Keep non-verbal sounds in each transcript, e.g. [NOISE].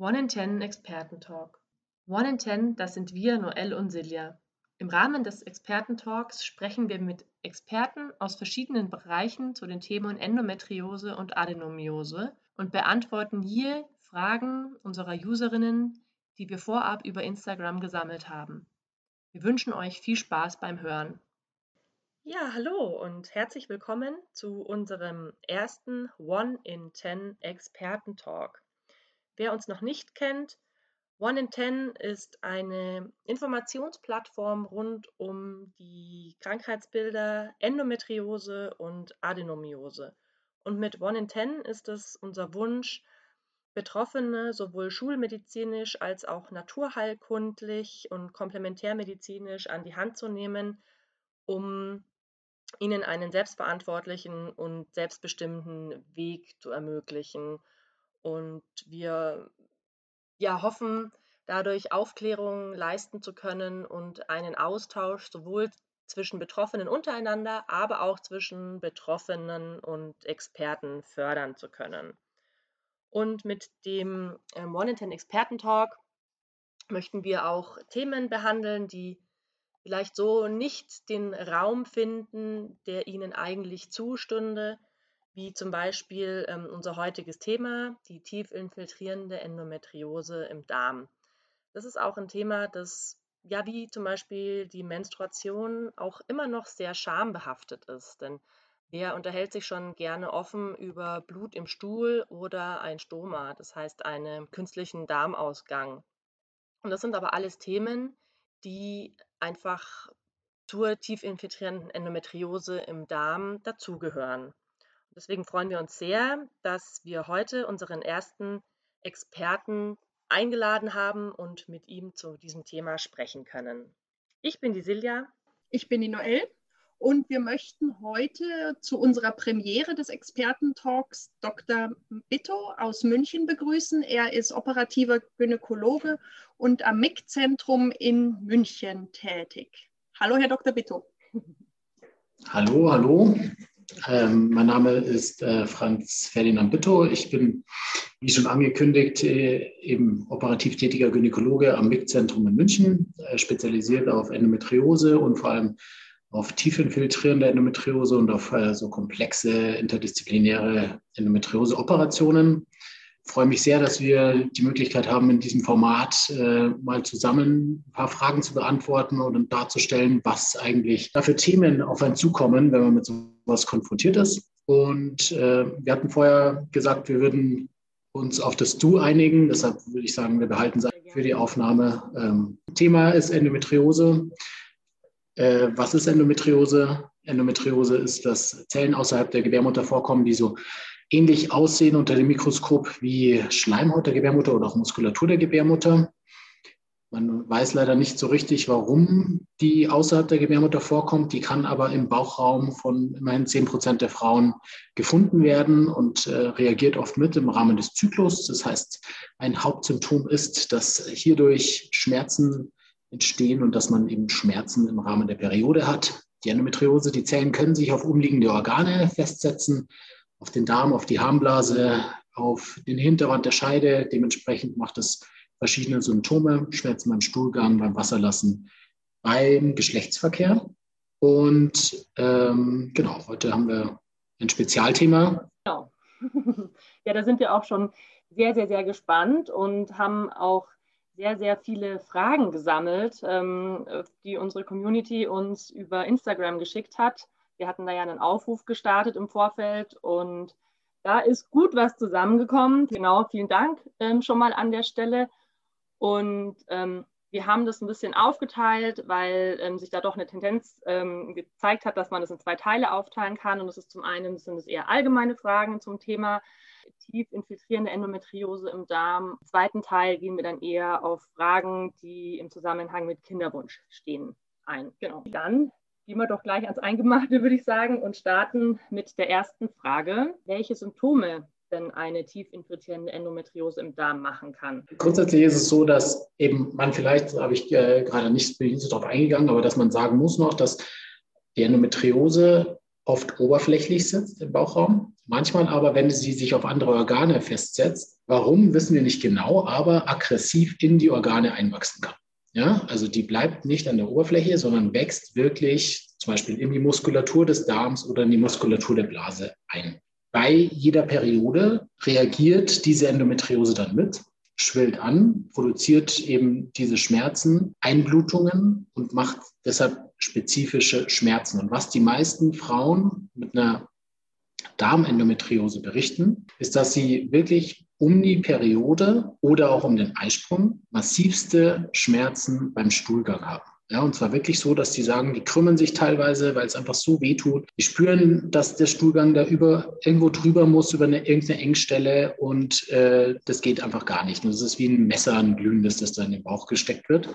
One in Ten Expertentalk. One in Ten, das sind wir, Noelle und Silja. Im Rahmen des Expertentalks sprechen wir mit Experten aus verschiedenen Bereichen zu den Themen Endometriose und Adenomiose und beantworten hier Fragen unserer Userinnen, die wir vorab über Instagram gesammelt haben. Wir wünschen euch viel Spaß beim Hören. Ja, hallo und herzlich willkommen zu unserem ersten One in Ten Experten-Talk. Wer uns noch nicht kennt, One in Ten ist eine Informationsplattform rund um die Krankheitsbilder Endometriose und Adenomiose. Und mit One in Ten ist es unser Wunsch, Betroffene sowohl schulmedizinisch als auch naturheilkundlich und komplementärmedizinisch an die Hand zu nehmen, um ihnen einen selbstverantwortlichen und selbstbestimmten Weg zu ermöglichen. Und wir ja, hoffen, dadurch Aufklärung leisten zu können und einen Austausch sowohl zwischen Betroffenen untereinander, aber auch zwischen Betroffenen und Experten fördern zu können. Und mit dem ähm, in Ten Experten Talk möchten wir auch Themen behandeln, die vielleicht so nicht den Raum finden, der ihnen eigentlich zustünde, wie zum Beispiel ähm, unser heutiges Thema, die tief infiltrierende Endometriose im Darm. Das ist auch ein Thema, das ja wie zum Beispiel die Menstruation auch immer noch sehr schambehaftet ist, denn Wer unterhält sich schon gerne offen über Blut im Stuhl oder ein Stoma, das heißt einen künstlichen Darmausgang. Und das sind aber alles Themen, die einfach zur tief infiltrierenden Endometriose im Darm dazugehören. Deswegen freuen wir uns sehr, dass wir heute unseren ersten Experten eingeladen haben und mit ihm zu diesem Thema sprechen können. Ich bin die Silja. Ich bin die Noelle. Und wir möchten heute zu unserer Premiere des Expertentalks Dr. Bitto aus München begrüßen. Er ist operativer Gynäkologe und am MIG-Zentrum in München tätig. Hallo, Herr Dr. Bitto. Hallo, hallo. Ähm, mein Name ist äh, Franz Ferdinand Bitto. Ich bin, wie schon angekündigt, äh, eben operativ tätiger Gynäkologe am MIG-Zentrum in München, äh, spezialisiert auf Endometriose und vor allem auf tief infiltrierende Endometriose und auf äh, so komplexe interdisziplinäre Endometriose-Operationen. Freue mich sehr, dass wir die Möglichkeit haben, in diesem Format äh, mal zusammen ein paar Fragen zu beantworten und darzustellen, was eigentlich da für Themen auf einen zukommen, wenn man mit sowas konfrontiert ist. Und äh, wir hatten vorher gesagt, wir würden uns auf das Du einigen. Deshalb würde ich sagen, wir behalten es für die Aufnahme. Ähm, Thema ist Endometriose. Äh, was ist Endometriose? Endometriose ist, dass Zellen außerhalb der Gebärmutter vorkommen, die so ähnlich aussehen unter dem Mikroskop wie Schleimhaut der Gebärmutter oder auch Muskulatur der Gebärmutter. Man weiß leider nicht so richtig, warum die außerhalb der Gebärmutter vorkommt. Die kann aber im Bauchraum von immerhin 10 Prozent der Frauen gefunden werden und äh, reagiert oft mit im Rahmen des Zyklus. Das heißt, ein Hauptsymptom ist, dass hierdurch Schmerzen entstehen und dass man eben Schmerzen im Rahmen der Periode hat. Die Endometriose, die Zellen können sich auf umliegende Organe festsetzen, auf den Darm, auf die Harnblase, auf den Hinterwand der Scheide. Dementsprechend macht es verschiedene Symptome, Schmerzen beim Stuhlgang, beim Wasserlassen, beim Geschlechtsverkehr. Und ähm, genau, heute haben wir ein Spezialthema. Genau. [LAUGHS] Ja, da sind wir auch schon sehr, sehr, sehr gespannt und haben auch sehr, sehr viele Fragen gesammelt, ähm, die unsere Community uns über Instagram geschickt hat. Wir hatten da ja einen Aufruf gestartet im Vorfeld und da ist gut was zusammengekommen. Genau, vielen Dank ähm, schon mal an der Stelle. Und ähm, wir haben das ein bisschen aufgeteilt, weil ähm, sich da doch eine Tendenz ähm, gezeigt hat, dass man das in zwei Teile aufteilen kann. Und das ist zum einen sind es eher allgemeine Fragen zum Thema tief infiltrierende Endometriose im Darm. Im zweiten Teil gehen wir dann eher auf Fragen, die im Zusammenhang mit Kinderwunsch stehen, ein. Genau. Dann gehen wir doch gleich ans Eingemachte, würde ich sagen, und starten mit der ersten Frage. Welche Symptome denn eine tief infiltrierende Endometriose im Darm machen kann? Grundsätzlich ist es so, dass eben man vielleicht, da habe ich äh, gerade nicht, bin darauf eingegangen, aber dass man sagen muss noch, dass die Endometriose oft oberflächlich sitzt im Bauchraum manchmal aber, wenn sie sich auf andere Organe festsetzt, warum wissen wir nicht genau, aber aggressiv in die Organe einwachsen kann. Ja, also die bleibt nicht an der Oberfläche, sondern wächst wirklich zum Beispiel in die Muskulatur des Darms oder in die Muskulatur der Blase ein. Bei jeder Periode reagiert diese Endometriose dann mit, schwillt an, produziert eben diese Schmerzen, Einblutungen und macht deshalb spezifische Schmerzen. Und was die meisten Frauen mit einer Darmendometriose berichten, ist, dass sie wirklich um die Periode oder auch um den Eisprung massivste Schmerzen beim Stuhlgang haben. Ja, und zwar wirklich so, dass die sagen, die krümmen sich teilweise, weil es einfach so weh tut. Die spüren, dass der Stuhlgang da über, irgendwo drüber muss, über eine, irgendeine Engstelle und äh, das geht einfach gar nicht. Und es ist wie ein Messer, ein glühendes, das da in den Bauch gesteckt wird.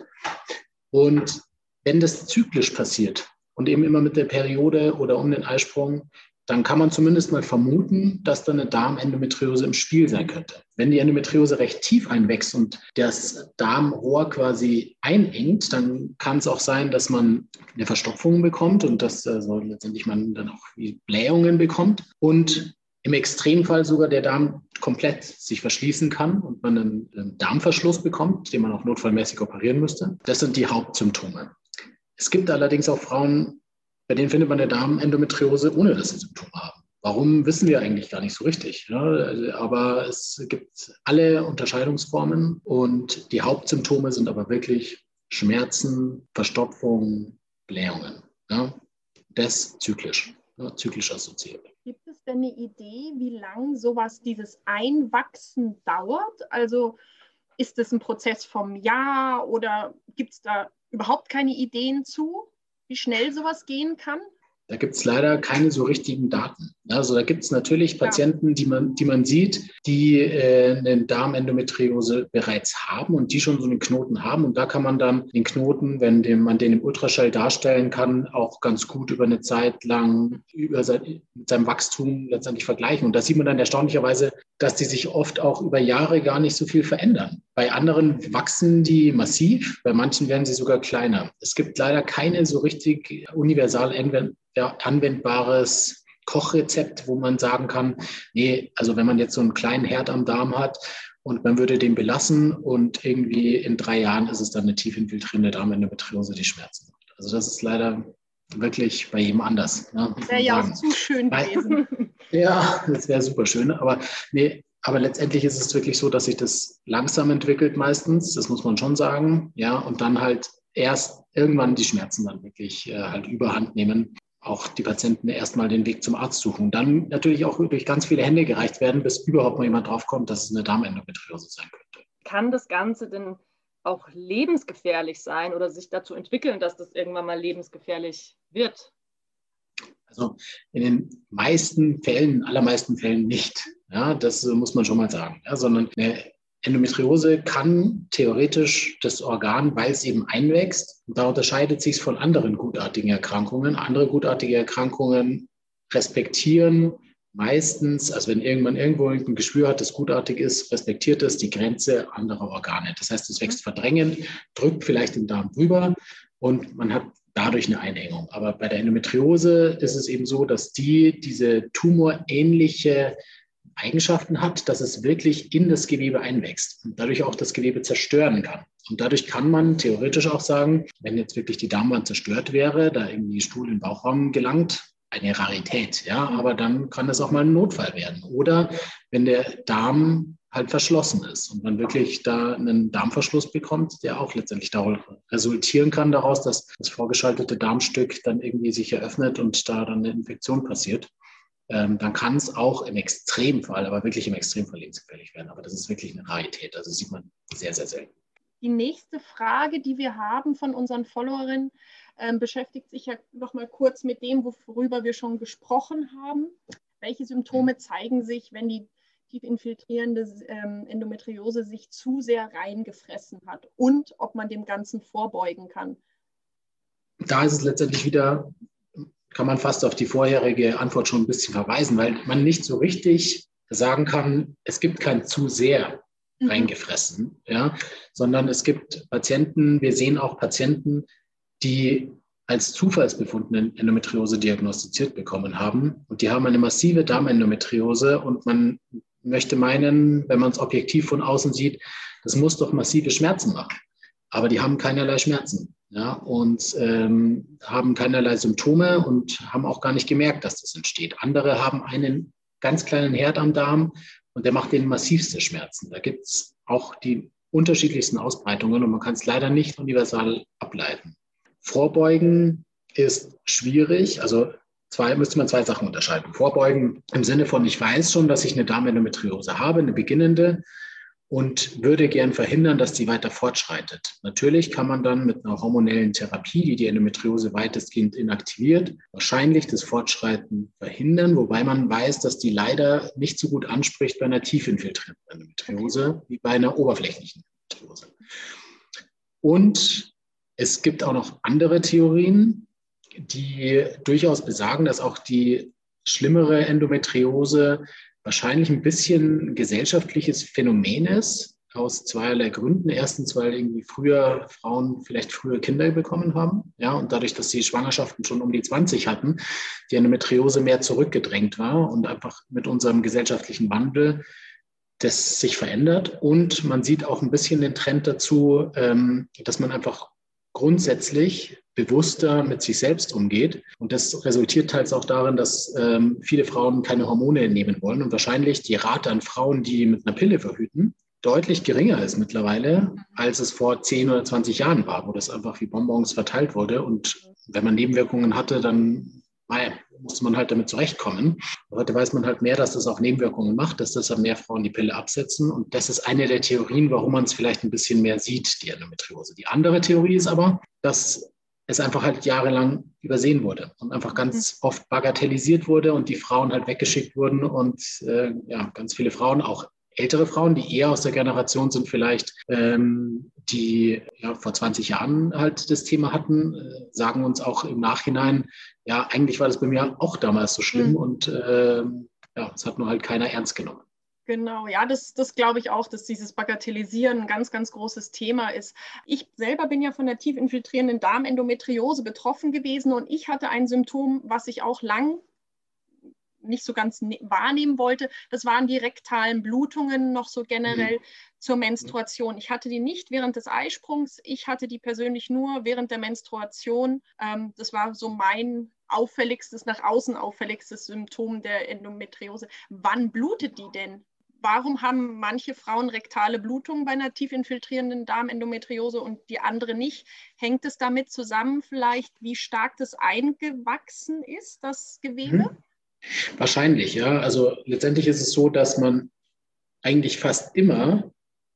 Und wenn das zyklisch passiert und eben immer mit der Periode oder um den Eisprung, dann kann man zumindest mal vermuten, dass da eine Darmendometriose im Spiel sein könnte. Wenn die Endometriose recht tief einwächst und das Darmrohr quasi einengt, dann kann es auch sein, dass man eine Verstopfung bekommt und dass also letztendlich man dann auch Blähungen bekommt und im Extremfall sogar der Darm komplett sich verschließen kann und man einen Darmverschluss bekommt, den man auch notfallmäßig operieren müsste. Das sind die Hauptsymptome. Es gibt allerdings auch Frauen, bei denen findet man eine Darmendometriose, ohne dass sie Symptome haben. Warum wissen wir eigentlich gar nicht so richtig. Ja? Aber es gibt alle Unterscheidungsformen und die Hauptsymptome sind aber wirklich Schmerzen, Verstopfung, Blähungen. Ja? Das zyklisch, ja, zyklisch assoziiert. Gibt es denn eine Idee, wie lang sowas, dieses Einwachsen dauert? Also ist es ein Prozess vom Jahr oder gibt es da überhaupt keine Ideen zu? Wie schnell sowas gehen kann? Da gibt es leider keine so richtigen Daten. Also da gibt es natürlich Patienten, die man, die man sieht, die äh, eine Darmendometriose bereits haben und die schon so einen Knoten haben. Und da kann man dann den Knoten, wenn dem, man den im Ultraschall darstellen kann, auch ganz gut über eine Zeit lang über sein, mit seinem Wachstum letztendlich vergleichen. Und da sieht man dann erstaunlicherweise, dass die sich oft auch über Jahre gar nicht so viel verändern. Bei anderen wachsen die massiv, bei manchen werden sie sogar kleiner. Es gibt leider keine so richtig universal anwendbares Kochrezept, wo man sagen kann, nee, also wenn man jetzt so einen kleinen Herd am Darm hat und man würde den belassen und irgendwie in drei Jahren ist es dann eine tief infiltrierende Darmendometriose, die Schmerzen macht. Also das ist leider wirklich bei jedem anders. Ne, wäre ja auch zu schön gewesen. [LAUGHS] Ja, das wäre super schön. Aber nee, aber letztendlich ist es wirklich so, dass sich das langsam entwickelt meistens. Das muss man schon sagen. Ja, und dann halt erst irgendwann die Schmerzen dann wirklich äh, halt überhand nehmen auch die Patienten erstmal den Weg zum Arzt suchen. Dann natürlich auch durch ganz viele Hände gereicht werden, bis überhaupt mal jemand draufkommt, dass es eine Darmendometriose sein könnte. Kann das Ganze denn auch lebensgefährlich sein oder sich dazu entwickeln, dass das irgendwann mal lebensgefährlich wird? Also in den meisten Fällen, allermeisten Fällen nicht. Ja, das muss man schon mal sagen. Ja, sondern eine Endometriose kann theoretisch das Organ, weil es eben einwächst, da unterscheidet sich es von anderen gutartigen Erkrankungen. Andere gutartige Erkrankungen respektieren meistens, also wenn irgendwann irgendwo ein Geschwür hat, das gutartig ist, respektiert es die Grenze anderer Organe. Das heißt, es wächst verdrängend, drückt vielleicht den Darm rüber und man hat dadurch eine Einengung. Aber bei der Endometriose ist es eben so, dass die diese tumorähnliche Eigenschaften hat, dass es wirklich in das Gewebe einwächst und dadurch auch das Gewebe zerstören kann. Und dadurch kann man theoretisch auch sagen, wenn jetzt wirklich die Darmwand zerstört wäre, da irgendwie Stuhl in den Bauchraum gelangt, eine Rarität, ja, aber dann kann es auch mal ein Notfall werden. Oder wenn der Darm halt verschlossen ist und man wirklich da einen Darmverschluss bekommt, der auch letztendlich daraus resultieren kann daraus, dass das vorgeschaltete Darmstück dann irgendwie sich eröffnet und da dann eine Infektion passiert ähm, dann kann es auch im Extremfall, aber wirklich im Extremfall lebensgefährlich werden. Aber das ist wirklich eine Rarität. Also sieht man sehr, sehr selten. Die nächste Frage, die wir haben von unseren Followerinnen, ähm, beschäftigt sich ja noch mal kurz mit dem, worüber wir schon gesprochen haben. Welche Symptome zeigen sich, wenn die tief infiltrierende ähm, Endometriose sich zu sehr reingefressen hat und ob man dem Ganzen vorbeugen kann? Da ist es letztendlich wieder kann man fast auf die vorherige Antwort schon ein bisschen verweisen, weil man nicht so richtig sagen kann, es gibt kein zu sehr mhm. reingefressen, ja, sondern es gibt Patienten, wir sehen auch Patienten, die als Zufallsbefund eine Endometriose diagnostiziert bekommen haben. Und die haben eine massive Darmendometriose und man möchte meinen, wenn man es objektiv von außen sieht, das muss doch massive Schmerzen machen. Aber die haben keinerlei Schmerzen ja, und ähm, haben keinerlei Symptome und haben auch gar nicht gemerkt, dass das entsteht. Andere haben einen ganz kleinen Herd am Darm und der macht den massivste Schmerzen. Da gibt es auch die unterschiedlichsten Ausbreitungen und man kann es leider nicht universal ableiten. Vorbeugen ist schwierig. Also zwei, müsste man zwei Sachen unterscheiden. Vorbeugen im Sinne von, ich weiß schon, dass ich eine Darmendometriose habe, eine beginnende und würde gern verhindern, dass die weiter fortschreitet. Natürlich kann man dann mit einer hormonellen Therapie, die die Endometriose weitestgehend inaktiviert, wahrscheinlich das Fortschreiten verhindern, wobei man weiß, dass die leider nicht so gut anspricht bei einer tief infiltrierten Endometriose wie bei einer oberflächlichen Endometriose. Und es gibt auch noch andere Theorien, die durchaus besagen, dass auch die schlimmere Endometriose wahrscheinlich ein bisschen gesellschaftliches Phänomen ist, aus zweierlei Gründen. Erstens, weil irgendwie früher Frauen vielleicht früher Kinder bekommen haben, ja, und dadurch, dass sie Schwangerschaften schon um die 20 hatten, die Endometriose mehr zurückgedrängt war und einfach mit unserem gesellschaftlichen Wandel das sich verändert. Und man sieht auch ein bisschen den Trend dazu, ähm, dass man einfach grundsätzlich bewusster mit sich selbst umgeht. Und das resultiert teils auch darin, dass ähm, viele Frauen keine Hormone nehmen wollen und wahrscheinlich die Rate an Frauen, die mit einer Pille verhüten, deutlich geringer ist mittlerweile, als es vor 10 oder 20 Jahren war, wo das einfach wie Bonbons verteilt wurde. Und wenn man Nebenwirkungen hatte, dann naja, musste man halt damit zurechtkommen. Heute weiß man halt mehr, dass das auch Nebenwirkungen macht, dass deshalb mehr Frauen die Pille absetzen. Und das ist eine der Theorien, warum man es vielleicht ein bisschen mehr sieht, die Endometriose. Die andere Theorie ist aber, dass es einfach halt jahrelang übersehen wurde und einfach ganz mhm. oft bagatellisiert wurde und die Frauen halt weggeschickt wurden und äh, ja, ganz viele Frauen, auch ältere Frauen, die eher aus der Generation sind, vielleicht, ähm, die ja, vor 20 Jahren halt das Thema hatten, äh, sagen uns auch im Nachhinein, ja, eigentlich war das bei mir auch damals so schlimm mhm. und äh, ja, es hat nur halt keiner ernst genommen. Genau, ja, das, das glaube ich auch, dass dieses Bagatellisieren ein ganz, ganz großes Thema ist. Ich selber bin ja von der tief infiltrierenden Darmendometriose betroffen gewesen und ich hatte ein Symptom, was ich auch lang nicht so ganz ne wahrnehmen wollte. Das waren die rektalen Blutungen noch so generell mhm. zur Menstruation. Ich hatte die nicht während des Eisprungs, ich hatte die persönlich nur während der Menstruation. Ähm, das war so mein auffälligstes, nach außen auffälligstes Symptom der Endometriose. Wann blutet die denn? Warum haben manche Frauen rektale Blutungen bei einer tief infiltrierenden Darmendometriose und die andere nicht? Hängt es damit zusammen vielleicht, wie stark das eingewachsen ist, das Gewebe? Mhm. Wahrscheinlich, ja. Also letztendlich ist es so, dass man eigentlich fast immer,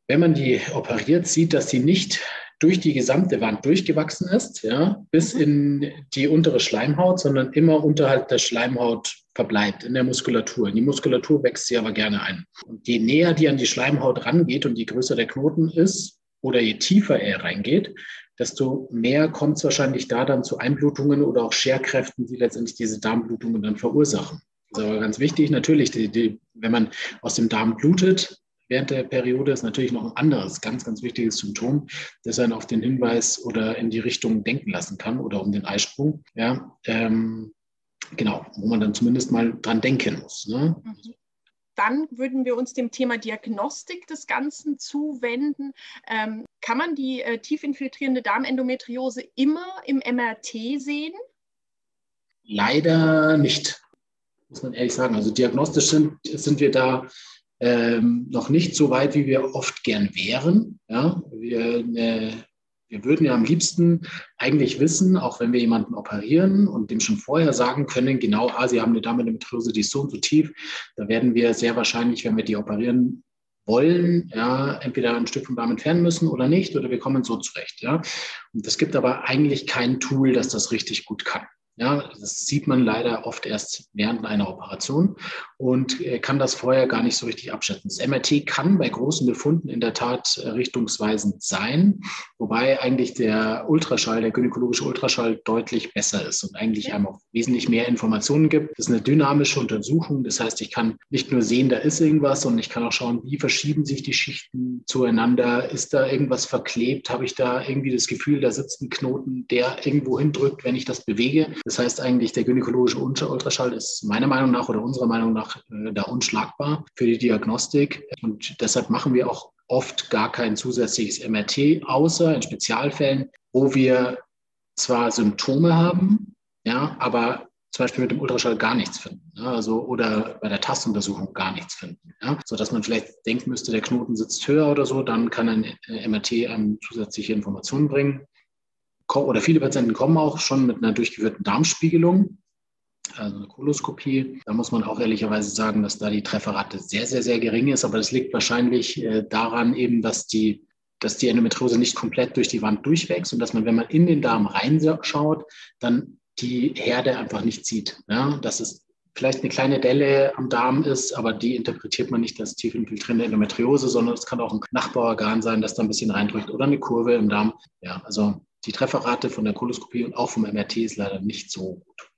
wenn man die operiert, sieht, dass sie nicht durch die gesamte Wand durchgewachsen ist, ja, bis in die untere Schleimhaut, sondern immer unterhalb der Schleimhaut verbleibt, in der Muskulatur. Die Muskulatur wächst sie aber gerne ein. Und je näher die an die Schleimhaut rangeht und je größer der Knoten ist oder je tiefer er reingeht, desto mehr kommt es wahrscheinlich da dann zu Einblutungen oder auch Scherkräften, die letztendlich diese Darmblutungen dann verursachen. Das ist aber ganz wichtig, natürlich, die, die, wenn man aus dem Darm blutet, während der Periode ist natürlich noch ein anderes, ganz, ganz wichtiges Symptom, das einen auf den Hinweis oder in die Richtung denken lassen kann oder um den Eisprung. Ja, ähm, genau, wo man dann zumindest mal dran denken muss. Ne? Mhm. Dann würden wir uns dem Thema Diagnostik des Ganzen zuwenden. Ähm, kann man die äh, tief infiltrierende Darmendometriose immer im MRT sehen? Leider nicht, muss man ehrlich sagen. Also diagnostisch sind, sind wir da ähm, noch nicht so weit, wie wir oft gern wären. Ja? Wir, äh, wir würden ja am liebsten eigentlich wissen, auch wenn wir jemanden operieren und dem schon vorher sagen können, genau, ah, Sie haben eine Darmendometriose, die ist so und so tief, da werden wir sehr wahrscheinlich, wenn wir die operieren wollen, ja, entweder ein Stück vom Darm entfernen müssen oder nicht, oder wir kommen so zurecht. Ja? Und es gibt aber eigentlich kein Tool, das das richtig gut kann. Ja, das sieht man leider oft erst während einer Operation und äh, kann das vorher gar nicht so richtig abschätzen. Das MRT kann bei großen Befunden in der Tat äh, richtungsweisend sein, wobei eigentlich der Ultraschall, der gynäkologische Ultraschall deutlich besser ist und eigentlich einem auch wesentlich mehr Informationen gibt. Das ist eine dynamische Untersuchung. Das heißt, ich kann nicht nur sehen, da ist irgendwas, sondern ich kann auch schauen, wie verschieben sich die Schichten zueinander. Ist da irgendwas verklebt? Habe ich da irgendwie das Gefühl, da sitzt ein Knoten, der irgendwo hindrückt, wenn ich das bewege? Das heißt eigentlich, der gynäkologische Ultraschall ist meiner Meinung nach oder unserer Meinung nach äh, da unschlagbar für die Diagnostik. Und deshalb machen wir auch oft gar kein zusätzliches MRT, außer in Spezialfällen, wo wir zwar Symptome haben, ja, aber zum Beispiel mit dem Ultraschall gar nichts finden. Ja, also, oder bei der Tastuntersuchung gar nichts finden. Ja, so dass man vielleicht denken müsste, der Knoten sitzt höher oder so, dann kann ein äh, MRT einem zusätzliche Informationen bringen oder viele Patienten kommen auch schon mit einer durchgeführten Darmspiegelung, also eine Koloskopie. Da muss man auch ehrlicherweise sagen, dass da die Trefferrate sehr, sehr, sehr gering ist. Aber das liegt wahrscheinlich äh, daran eben, dass die, dass die Endometriose nicht komplett durch die Wand durchwächst und dass man, wenn man in den Darm reinschaut, dann die Herde einfach nicht sieht. Ja? Dass es vielleicht eine kleine Delle am Darm ist, aber die interpretiert man nicht als tief infiltrierende Endometriose, sondern es kann auch ein Nachbarorgan sein, das da ein bisschen reindrückt oder eine Kurve im Darm. Ja, also die Trefferrate von der Koloskopie und auch vom MRT ist leider nicht so gut.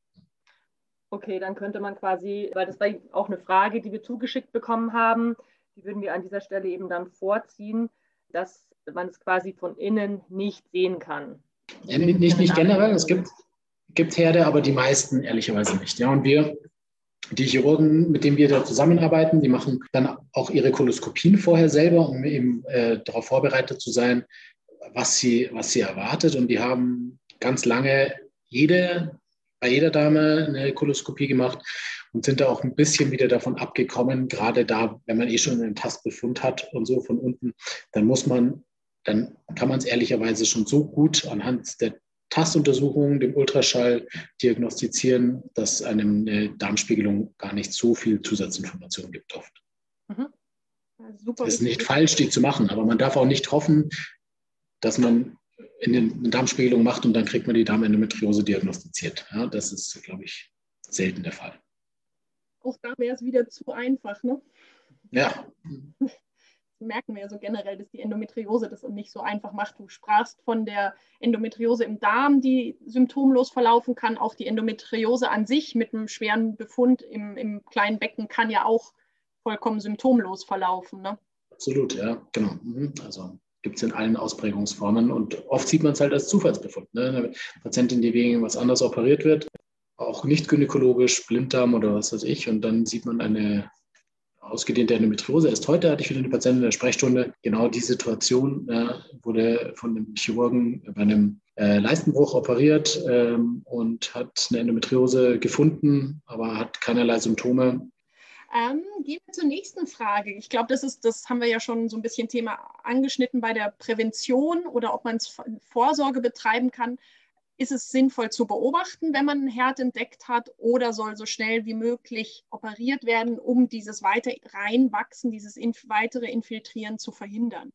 Okay, dann könnte man quasi, weil das war auch eine Frage, die wir zugeschickt bekommen haben, die würden wir an dieser Stelle eben dann vorziehen, dass man es quasi von innen nicht sehen kann. Ja, nicht, nicht, nicht generell, es gibt, gibt Herde, aber die meisten ehrlicherweise nicht. Ja, und wir, die Chirurgen, mit denen wir da zusammenarbeiten, die machen dann auch ihre Koloskopien vorher selber, um eben äh, darauf vorbereitet zu sein, was sie, was sie erwartet. Und die haben ganz lange jede, bei jeder Dame eine Koloskopie gemacht und sind da auch ein bisschen wieder davon abgekommen, gerade da, wenn man eh schon einen Tastbefund hat und so von unten, dann muss man, dann kann man es ehrlicherweise schon so gut anhand der Tastuntersuchung, dem Ultraschall diagnostizieren, dass einem eine Darmspiegelung gar nicht so viel Zusatzinformationen gibt oft. Mhm. Super. Es ist nicht falsch, die zu machen, aber man darf auch nicht hoffen, dass man in den Darmspiegelung macht und dann kriegt man die Darmendometriose diagnostiziert. Ja, das ist, glaube ich, selten der Fall. Auch da wäre es wieder zu einfach, ne? Ja. Das merken wir ja so generell, dass die Endometriose das nicht so einfach macht. Du sprachst von der Endometriose im Darm, die symptomlos verlaufen kann. Auch die Endometriose an sich mit einem schweren Befund im, im kleinen Becken kann ja auch vollkommen symptomlos verlaufen. Ne? Absolut, ja, genau. Mhm. Also gibt es in allen Ausprägungsformen. Und oft sieht man es halt als Zufallsbefund. Ne? Eine Patientin, die wegen was anderes operiert wird, auch nicht gynäkologisch, Blinddarm oder was weiß ich, und dann sieht man eine ausgedehnte Endometriose. Erst heute hatte ich wieder eine Patientin in der Sprechstunde. Genau die Situation äh, wurde von einem Chirurgen bei einem äh, Leistenbruch operiert ähm, und hat eine Endometriose gefunden, aber hat keinerlei Symptome. Ähm, gehen wir zur nächsten Frage. Ich glaube, das ist, das haben wir ja schon so ein bisschen Thema angeschnitten bei der Prävention oder ob man Vorsorge betreiben kann. Ist es sinnvoll zu beobachten, wenn man einen Herd entdeckt hat, oder soll so schnell wie möglich operiert werden, um dieses weiter reinwachsen, dieses inf weitere Infiltrieren zu verhindern?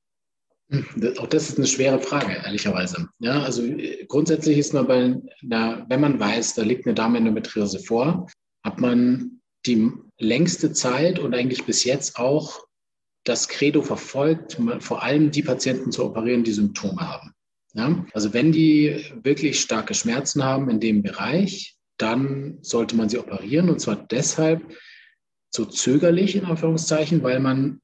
Auch das ist eine schwere Frage, ehrlicherweise. Ja, also äh, grundsätzlich ist man bei, na, wenn man weiß, da liegt eine Darmendometriose vor, hat man die längste Zeit und eigentlich bis jetzt auch das Credo verfolgt, vor allem die Patienten zu operieren, die Symptome haben. Ja? Also wenn die wirklich starke Schmerzen haben in dem Bereich, dann sollte man sie operieren und zwar deshalb so zögerlich in Anführungszeichen, weil man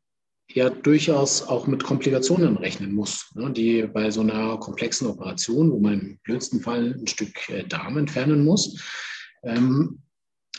ja durchaus auch mit Komplikationen rechnen muss, ne, die bei so einer komplexen Operation, wo man im blödsten Fall ein Stück äh, Darm entfernen muss, ähm,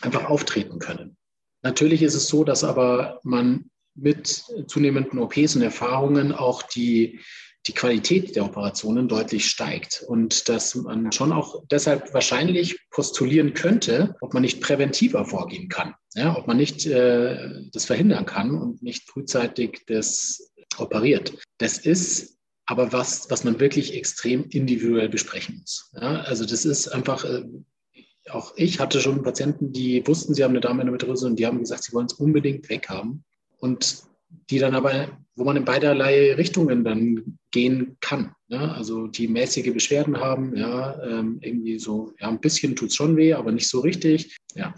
einfach auftreten können. Natürlich ist es so, dass aber man mit zunehmenden OPs und Erfahrungen auch die, die Qualität der Operationen deutlich steigt und dass man schon auch deshalb wahrscheinlich postulieren könnte, ob man nicht präventiver vorgehen kann, ja, ob man nicht äh, das verhindern kann und nicht frühzeitig das operiert. Das ist aber was, was man wirklich extrem individuell besprechen muss. Ja, also das ist einfach, äh, auch ich hatte schon Patienten, die wussten, sie haben eine Darmendometriose und die haben gesagt, sie wollen es unbedingt weghaben. Und die dann aber, wo man in beiderlei Richtungen dann gehen kann. Ja? Also die mäßige Beschwerden haben, ja, ähm, irgendwie so, ja, ein bisschen tut es schon weh, aber nicht so richtig. Ja.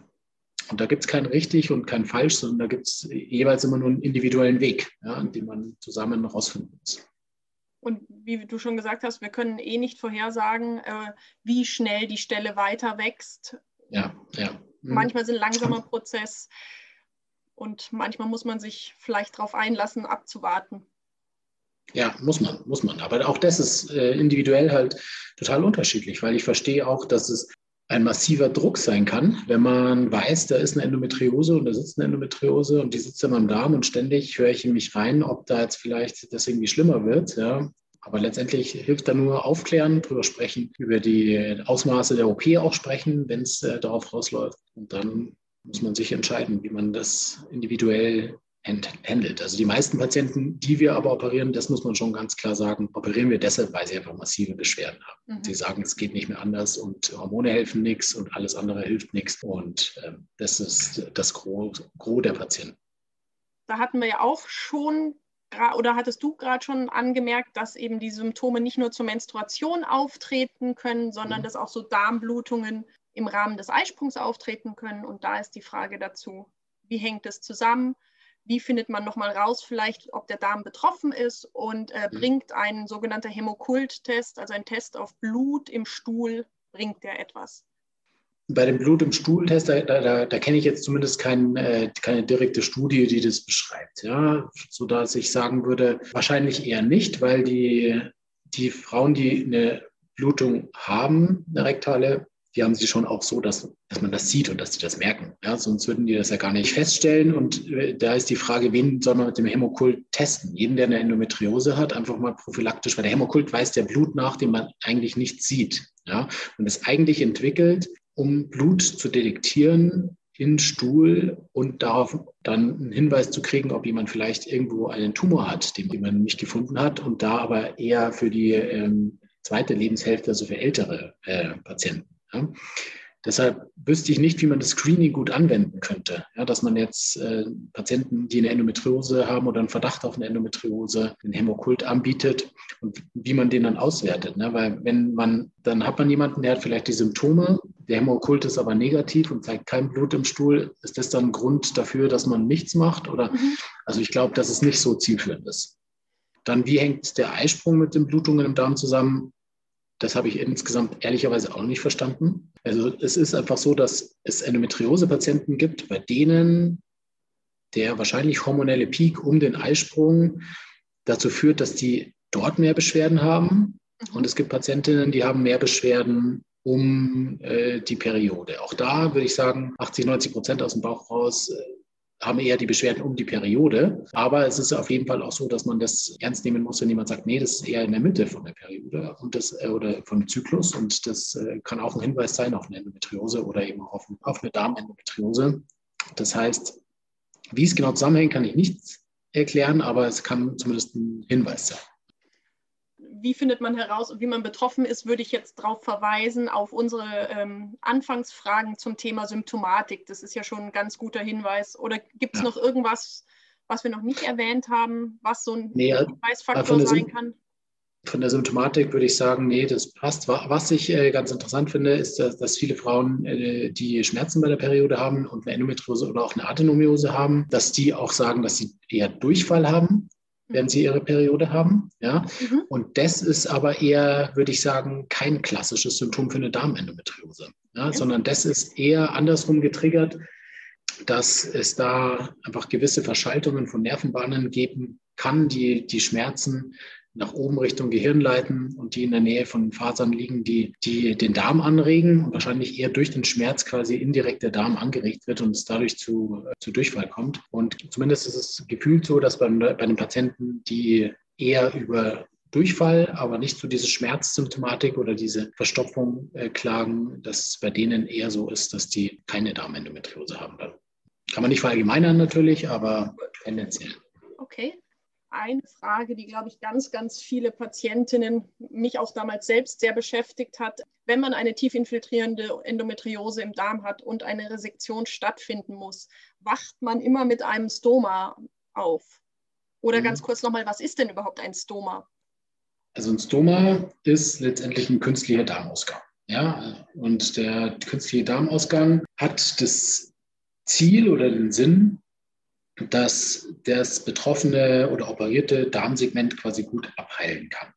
Und da gibt es kein richtig und kein falsch, sondern da gibt es jeweils immer nur einen individuellen Weg, ja, den man zusammen rausfinden muss. Und wie du schon gesagt hast, wir können eh nicht vorhersagen, äh, wie schnell die Stelle weiter wächst. Ja, ja. Mhm. Manchmal sind langsamer Prozess und manchmal muss man sich vielleicht darauf einlassen, abzuwarten. Ja, muss man, muss man. Aber auch das ist äh, individuell halt total unterschiedlich, weil ich verstehe auch, dass es ein massiver Druck sein kann, wenn man weiß, da ist eine Endometriose und da sitzt eine Endometriose und die sitzt in meinem Darm und ständig höre ich in mich rein, ob da jetzt vielleicht das irgendwie schlimmer wird. Ja. Aber letztendlich hilft da nur aufklären, drüber sprechen, über die Ausmaße der OP auch sprechen, wenn es äh, darauf rausläuft. Und dann muss man sich entscheiden, wie man das individuell handelt. Also die meisten Patienten, die wir aber operieren, das muss man schon ganz klar sagen, operieren wir deshalb, weil sie einfach massive Beschwerden haben. Mhm. Sie sagen, es geht nicht mehr anders und Hormone helfen nichts und alles andere hilft nichts. Und äh, das ist das Gros, Gros der Patienten. Da hatten wir ja auch schon oder hattest du gerade schon angemerkt, dass eben die Symptome nicht nur zur Menstruation auftreten können, sondern mhm. dass auch so Darmblutungen im Rahmen des Eisprungs auftreten können. Und da ist die Frage dazu, wie hängt es zusammen? Wie findet man nochmal raus, vielleicht, ob der Darm betroffen ist und äh, mhm. bringt ein sogenannter Hämokult-Test, also ein Test auf Blut im Stuhl, bringt der etwas? Bei dem Blut im Stuhl-Test, da, da, da kenne ich jetzt zumindest kein, äh, keine direkte Studie, die das beschreibt. Ja? Sodass ich sagen würde, wahrscheinlich eher nicht, weil die, die Frauen, die eine Blutung haben, eine rektale, die haben sie schon auch so, dass, dass man das sieht und dass sie das merken. Ja, sonst würden die das ja gar nicht feststellen. Und äh, da ist die Frage, wen soll man mit dem Hämokult testen? Jeden, der eine Endometriose hat, einfach mal prophylaktisch, weil der Hämokult weist der Blut nach, den man eigentlich nicht sieht. Ja, und ist eigentlich entwickelt, um Blut zu detektieren in Stuhl und darauf dann einen Hinweis zu kriegen, ob jemand vielleicht irgendwo einen Tumor hat, den man nicht gefunden hat und da aber eher für die ähm, zweite Lebenshälfte, also für ältere äh, Patienten. Ja? Deshalb wüsste ich nicht, wie man das Screening gut anwenden könnte. Ja, dass man jetzt äh, Patienten, die eine Endometriose haben oder einen Verdacht auf eine Endometriose, den Hämokult anbietet und wie man den dann auswertet. Ne? Weil wenn man, dann hat man jemanden, der hat vielleicht die Symptome, der Hämokult ist aber negativ und zeigt kein Blut im Stuhl. Ist das dann ein Grund dafür, dass man nichts macht? Oder mhm. also ich glaube, dass es nicht so zielführend ist. Dann, wie hängt der Eisprung mit den Blutungen im Darm zusammen? Das habe ich insgesamt ehrlicherweise auch nicht verstanden. Also es ist einfach so, dass es Endometriose-Patienten gibt, bei denen der wahrscheinlich hormonelle Peak um den Eisprung dazu führt, dass die dort mehr Beschwerden haben. Und es gibt Patientinnen, die haben mehr Beschwerden um äh, die Periode. Auch da würde ich sagen, 80, 90 Prozent aus dem Bauch raus äh, haben eher die Beschwerden um die Periode. Aber es ist auf jeden Fall auch so, dass man das ernst nehmen muss, wenn jemand sagt, nee, das ist eher in der Mitte von der Periode und das, äh, oder vom Zyklus. Und das äh, kann auch ein Hinweis sein auf eine Endometriose oder eben auch auf, auf eine Darmendometriose. Das heißt, wie es genau zusammenhängt, kann ich nicht erklären, aber es kann zumindest ein Hinweis sein wie findet man heraus, wie man betroffen ist, würde ich jetzt darauf verweisen, auf unsere ähm, Anfangsfragen zum Thema Symptomatik. Das ist ja schon ein ganz guter Hinweis. Oder gibt es ja. noch irgendwas, was wir noch nicht erwähnt haben, was so ein nee, Hinweisfaktor sein kann? Von der Symptomatik würde ich sagen, nee, das passt. Was ich äh, ganz interessant finde, ist, dass, dass viele Frauen, äh, die Schmerzen bei der Periode haben und eine Endometriose oder auch eine Adenomiose haben, dass die auch sagen, dass sie eher Durchfall haben wenn sie ihre Periode haben. Ja? Mhm. Und das ist aber eher, würde ich sagen, kein klassisches Symptom für eine Darmendometriose, ja? Mhm. sondern das ist eher andersrum getriggert, dass es da einfach gewisse Verschaltungen von Nervenbahnen geben kann, die die Schmerzen nach oben Richtung Gehirn leiten und die in der Nähe von Fasern liegen, die, die den Darm anregen und wahrscheinlich eher durch den Schmerz quasi indirekt der Darm angeregt wird und es dadurch zu, zu Durchfall kommt. Und zumindest ist es gefühlt so, dass bei, bei den Patienten, die eher über Durchfall, aber nicht so diese Schmerzsymptomatik oder diese Verstopfung äh, klagen, dass es bei denen eher so ist, dass die keine Darmendometriose haben. Kann man nicht verallgemeinern natürlich, aber tendenziell. Okay eine Frage, die, glaube ich, ganz, ganz viele Patientinnen, mich auch damals selbst sehr beschäftigt hat. Wenn man eine tief infiltrierende Endometriose im Darm hat und eine Resektion stattfinden muss, wacht man immer mit einem Stoma auf. Oder mhm. ganz kurz nochmal, was ist denn überhaupt ein Stoma? Also ein Stoma ist letztendlich ein künstlicher Darmausgang. Ja, und der künstliche Darmausgang hat das Ziel oder den Sinn, dass das betroffene oder operierte Darmsegment quasi gut abheilen kann.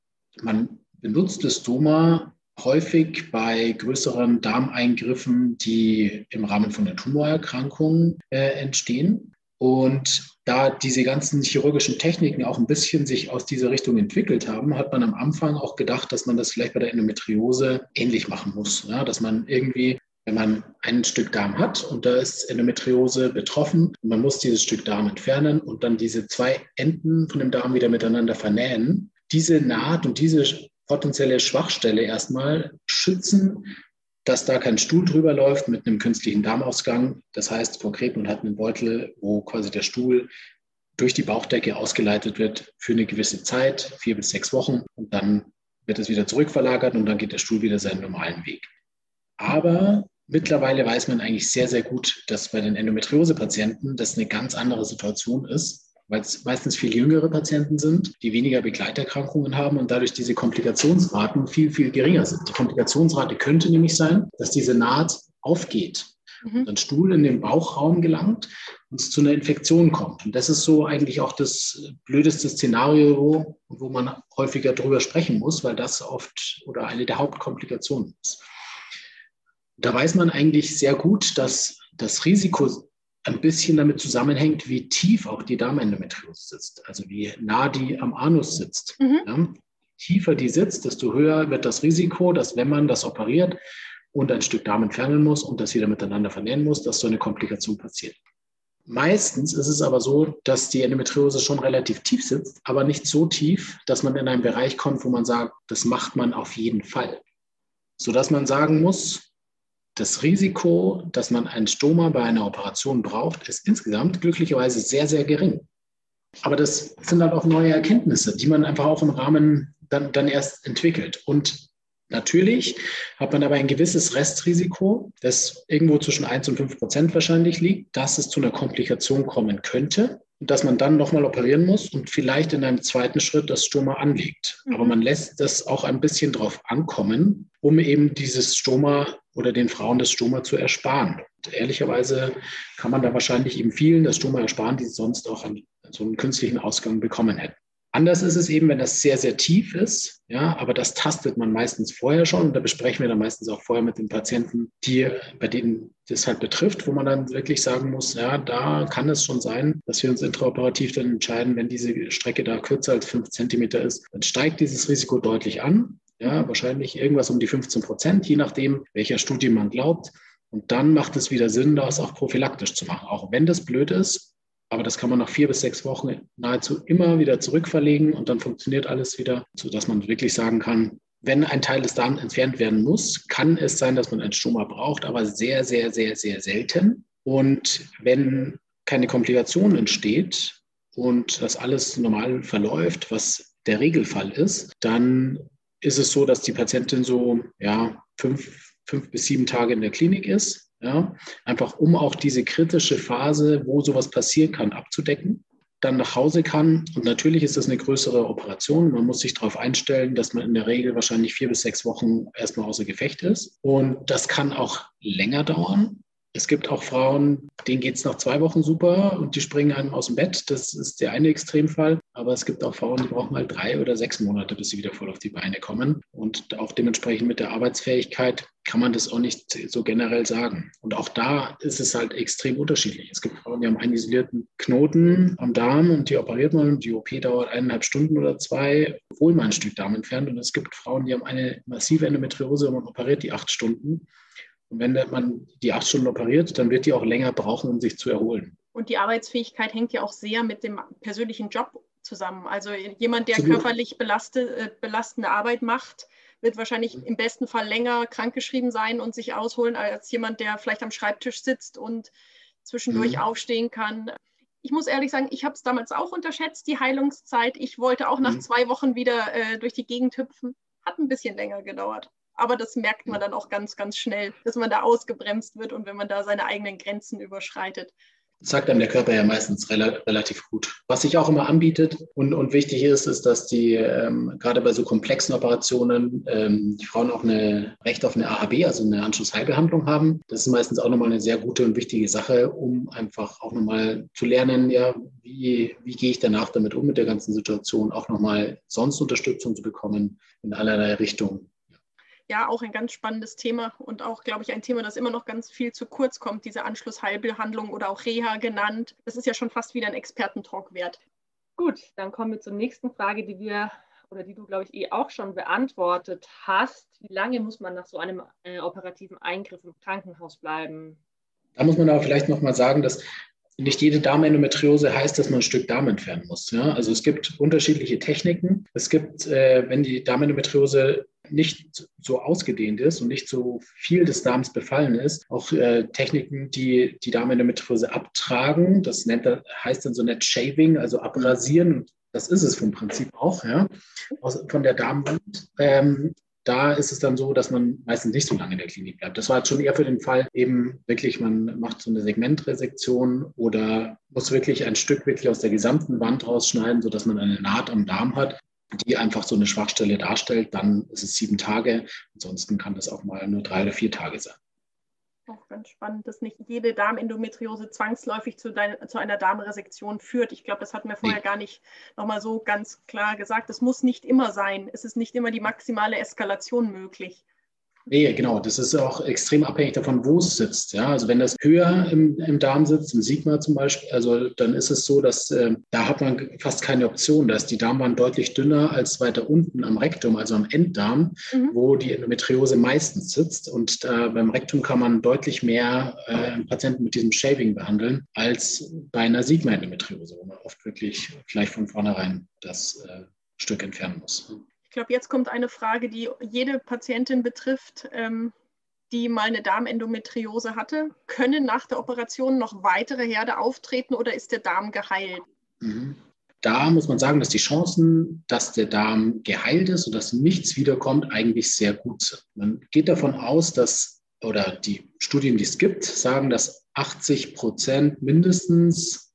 Man benutzt das Stoma häufig bei größeren Darmeingriffen, die im Rahmen von der Tumorerkrankung äh, entstehen. Und da diese ganzen chirurgischen Techniken auch ein bisschen sich aus dieser Richtung entwickelt haben, hat man am Anfang auch gedacht, dass man das vielleicht bei der Endometriose ähnlich machen muss. Ja, dass man irgendwie, wenn man ein Stück Darm hat und da ist Endometriose betroffen, man muss dieses Stück Darm entfernen und dann diese zwei Enden von dem Darm wieder miteinander vernähen. Diese Naht und diese potenzielle Schwachstelle erstmal schützen dass da kein Stuhl drüber läuft mit einem künstlichen Darmausgang. Das heißt konkret, man hat einen Beutel, wo quasi der Stuhl durch die Bauchdecke ausgeleitet wird für eine gewisse Zeit, vier bis sechs Wochen. Und dann wird es wieder zurückverlagert und dann geht der Stuhl wieder seinen normalen Weg. Aber mittlerweile weiß man eigentlich sehr, sehr gut, dass bei den Endometriose-Patienten das eine ganz andere Situation ist weil es meistens viel jüngere Patienten sind, die weniger Begleiterkrankungen haben und dadurch diese Komplikationsraten viel, viel geringer sind. Die Komplikationsrate könnte nämlich sein, dass diese Naht aufgeht mhm. und ein Stuhl in den Bauchraum gelangt und es zu einer Infektion kommt. Und das ist so eigentlich auch das blödeste Szenario, wo man häufiger drüber sprechen muss, weil das oft oder eine der Hauptkomplikationen ist. Da weiß man eigentlich sehr gut, dass das Risiko ein bisschen damit zusammenhängt, wie tief auch die Darmendometriose sitzt, also wie nah die am Anus sitzt. Mhm. Ja, tiefer die sitzt, desto höher wird das Risiko, dass wenn man das operiert und ein Stück Darm entfernen muss und das wieder miteinander vernähen muss, dass so eine Komplikation passiert. Meistens ist es aber so, dass die Endometriose schon relativ tief sitzt, aber nicht so tief, dass man in einen Bereich kommt, wo man sagt, das macht man auf jeden Fall. Sodass man sagen muss, das Risiko, dass man ein Stoma bei einer Operation braucht, ist insgesamt glücklicherweise sehr, sehr gering. Aber das sind halt auch neue Erkenntnisse, die man einfach auch im Rahmen dann, dann erst entwickelt. Und natürlich hat man aber ein gewisses Restrisiko, das irgendwo zwischen 1 und 5 Prozent wahrscheinlich liegt, dass es zu einer Komplikation kommen könnte und dass man dann nochmal operieren muss und vielleicht in einem zweiten Schritt das Stoma anlegt. Aber mhm. man lässt das auch ein bisschen drauf ankommen, um eben dieses Stoma oder den Frauen das Stoma zu ersparen. Und ehrlicherweise kann man da wahrscheinlich eben vielen das Stoma ersparen, die sonst auch einen, so einen künstlichen Ausgang bekommen hätten. Anders ist es eben, wenn das sehr, sehr tief ist, ja, aber das tastet man meistens vorher schon. Da besprechen wir dann meistens auch vorher mit den Patienten, die, bei denen das halt betrifft, wo man dann wirklich sagen muss, ja, da kann es schon sein, dass wir uns intraoperativ dann entscheiden, wenn diese Strecke da kürzer als fünf Zentimeter ist, dann steigt dieses Risiko deutlich an. Ja, wahrscheinlich irgendwas um die 15 Prozent, je nachdem, welcher Studie man glaubt. Und dann macht es wieder Sinn, das auch prophylaktisch zu machen. Auch wenn das blöd ist, aber das kann man nach vier bis sechs Wochen nahezu immer wieder zurückverlegen und dann funktioniert alles wieder, sodass man wirklich sagen kann, wenn ein Teil des Darms entfernt werden muss, kann es sein, dass man ein Stoma braucht, aber sehr, sehr, sehr, sehr selten. Und wenn keine Komplikation entsteht und das alles normal verläuft, was der Regelfall ist, dann ist es so, dass die Patientin so ja, fünf, fünf bis sieben Tage in der Klinik ist ja, einfach um auch diese kritische Phase, wo sowas passieren kann, abzudecken, dann nach Hause kann. Und natürlich ist das eine größere Operation. Man muss sich darauf einstellen, dass man in der Regel wahrscheinlich vier bis sechs Wochen erstmal außer Gefecht ist. Und das kann auch länger dauern. Es gibt auch Frauen, denen geht es nach zwei Wochen super und die springen einem aus dem Bett. Das ist der eine Extremfall. Aber es gibt auch Frauen, die brauchen mal drei oder sechs Monate, bis sie wieder voll auf die Beine kommen. Und auch dementsprechend mit der Arbeitsfähigkeit kann man das auch nicht so generell sagen. Und auch da ist es halt extrem unterschiedlich. Es gibt Frauen, die haben einen isolierten Knoten am Darm und die operiert man und die OP dauert eineinhalb Stunden oder zwei, obwohl man ein Stück Darm entfernt. Und es gibt Frauen, die haben eine massive Endometriose und man operiert die acht Stunden. Und wenn man die acht Stunden operiert, dann wird die auch länger brauchen, um sich zu erholen. Und die Arbeitsfähigkeit hängt ja auch sehr mit dem persönlichen Job zusammen. Also jemand, der körperlich belaste, äh, belastende Arbeit macht, wird wahrscheinlich im besten Fall länger krankgeschrieben sein und sich ausholen, als jemand, der vielleicht am Schreibtisch sitzt und zwischendurch mhm. aufstehen kann. Ich muss ehrlich sagen, ich habe es damals auch unterschätzt, die Heilungszeit. Ich wollte auch nach mhm. zwei Wochen wieder äh, durch die Gegend hüpfen. Hat ein bisschen länger gedauert. Aber das merkt man dann auch ganz, ganz schnell, dass man da ausgebremst wird und wenn man da seine eigenen Grenzen überschreitet. sagt einem der Körper ja meistens rel relativ gut. Was sich auch immer anbietet und, und wichtig ist, ist, dass die ähm, gerade bei so komplexen Operationen ähm, die Frauen auch eine Recht auf eine AHB, also eine Anschlussheilbehandlung haben. Das ist meistens auch nochmal eine sehr gute und wichtige Sache, um einfach auch nochmal zu lernen, ja, wie, wie gehe ich danach damit um mit der ganzen Situation, auch nochmal sonst Unterstützung zu bekommen in allerlei Richtungen ja auch ein ganz spannendes Thema und auch, glaube ich, ein Thema, das immer noch ganz viel zu kurz kommt, diese Anschlussheilbehandlung oder auch Reha genannt. Das ist ja schon fast wieder ein Expertentalk wert. Gut, dann kommen wir zur nächsten Frage, die wir oder die du, glaube ich, eh auch schon beantwortet hast. Wie lange muss man nach so einem äh, operativen Eingriff im Krankenhaus bleiben? Da muss man aber vielleicht nochmal sagen, dass nicht jede Darmendometriose heißt, dass man ein Stück Darm entfernen muss. Ja? Also es gibt unterschiedliche Techniken. Es gibt, äh, wenn die Darmendometriose nicht so ausgedehnt ist und nicht so viel des Darms befallen ist, auch äh, Techniken, die die Darmendometriose abtragen. Das nennt, heißt dann so nett Shaving, also abrasieren. Das ist es vom Prinzip auch, ja, Aus, von der Darmwand. Ähm, da ist es dann so, dass man meistens nicht so lange in der Klinik bleibt. Das war jetzt schon eher für den Fall, eben wirklich, man macht so eine Segmentresektion oder muss wirklich ein Stück wirklich aus der gesamten Wand rausschneiden, sodass man eine Naht am Darm hat, die einfach so eine Schwachstelle darstellt. Dann ist es sieben Tage. Ansonsten kann das auch mal nur drei oder vier Tage sein. Auch ganz spannend, dass nicht jede Darmendometriose zwangsläufig zu, dein, zu einer Darmresektion führt. Ich glaube, das hatten wir vorher nee. gar nicht nochmal so ganz klar gesagt. Es muss nicht immer sein. Es ist nicht immer die maximale Eskalation möglich. Nee, genau. Das ist auch extrem abhängig davon, wo es sitzt. Ja, also wenn das höher im, im Darm sitzt, im Sigma zum Beispiel, also dann ist es so, dass äh, da hat man fast keine Option. Da ist die Darmwand deutlich dünner als weiter unten am Rektum, also am Enddarm, mhm. wo die Endometriose meistens sitzt. Und äh, beim Rektum kann man deutlich mehr äh, Patienten mit diesem Shaving behandeln als bei einer Sigma-Endometriose, wo man oft wirklich vielleicht von vornherein das äh, Stück entfernen muss glaube, jetzt kommt eine Frage, die jede Patientin betrifft, ähm, die mal eine Darmendometriose hatte. Können nach der Operation noch weitere Herde auftreten oder ist der Darm geheilt? Mhm. Da muss man sagen, dass die Chancen, dass der Darm geheilt ist und dass nichts wiederkommt, eigentlich sehr gut sind. Man geht davon aus, dass, oder die Studien, die es gibt, sagen, dass 80 Prozent mindestens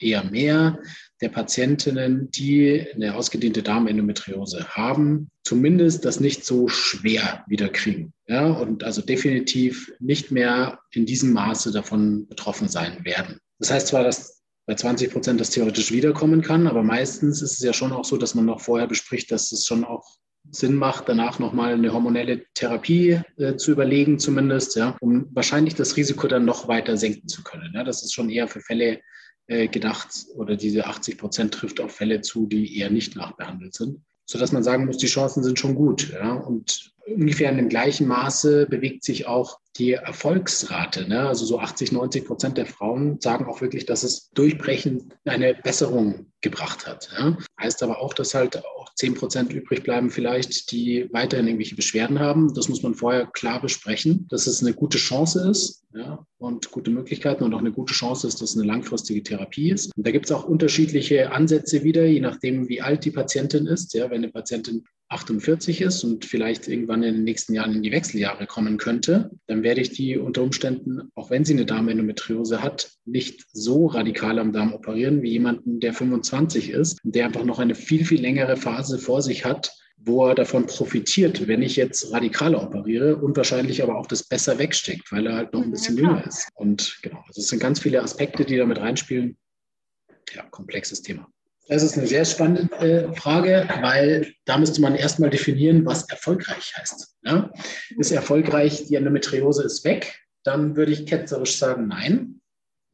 eher mehr der Patientinnen, die eine ausgedehnte Darmendometriose haben, zumindest das nicht so schwer wieder kriegen. Ja, und also definitiv nicht mehr in diesem Maße davon betroffen sein werden. Das heißt zwar, dass bei 20 Prozent das theoretisch wiederkommen kann, aber meistens ist es ja schon auch so, dass man noch vorher bespricht, dass es schon auch Sinn macht, danach nochmal eine hormonelle Therapie äh, zu überlegen, zumindest, ja, um wahrscheinlich das Risiko dann noch weiter senken zu können. Ja. Das ist schon eher für Fälle gedacht oder diese 80 Prozent trifft auf Fälle zu, die eher nicht nachbehandelt sind, sodass man sagen muss, die Chancen sind schon gut. Ja? Und ungefähr in dem gleichen Maße bewegt sich auch die Erfolgsrate. Ne? Also so 80, 90 Prozent der Frauen sagen auch wirklich, dass es durchbrechend eine Besserung gebracht hat. Ja? Heißt aber auch, dass halt auch 10 Prozent übrig bleiben vielleicht, die weiterhin irgendwelche Beschwerden haben. Das muss man vorher klar besprechen, dass es eine gute Chance ist ja? und gute Möglichkeiten und auch eine gute Chance ist, dass es eine langfristige Therapie ist. Und da gibt es auch unterschiedliche Ansätze wieder, je nachdem, wie alt die Patientin ist. Ja? Wenn eine Patientin 48 ist und vielleicht irgendwann in den nächsten Jahren in die Wechseljahre kommen könnte, dann werde ich die unter Umständen, auch wenn sie eine Darmendometriose hat, nicht so radikal am Darm operieren wie jemanden, der 25 ist und der einfach noch eine viel, viel längere Phase vor sich hat, wo er davon profitiert, wenn ich jetzt radikaler operiere und wahrscheinlich aber auch das besser wegsteckt, weil er halt noch ein bisschen ja, jünger ist. Und genau, also es sind ganz viele Aspekte, die damit reinspielen. Ja, komplexes Thema. Das ist eine sehr spannende äh, Frage, weil da müsste man erstmal definieren, was erfolgreich heißt. Ja? Ist erfolgreich, die Endometriose ist weg? Dann würde ich ketzerisch sagen, nein,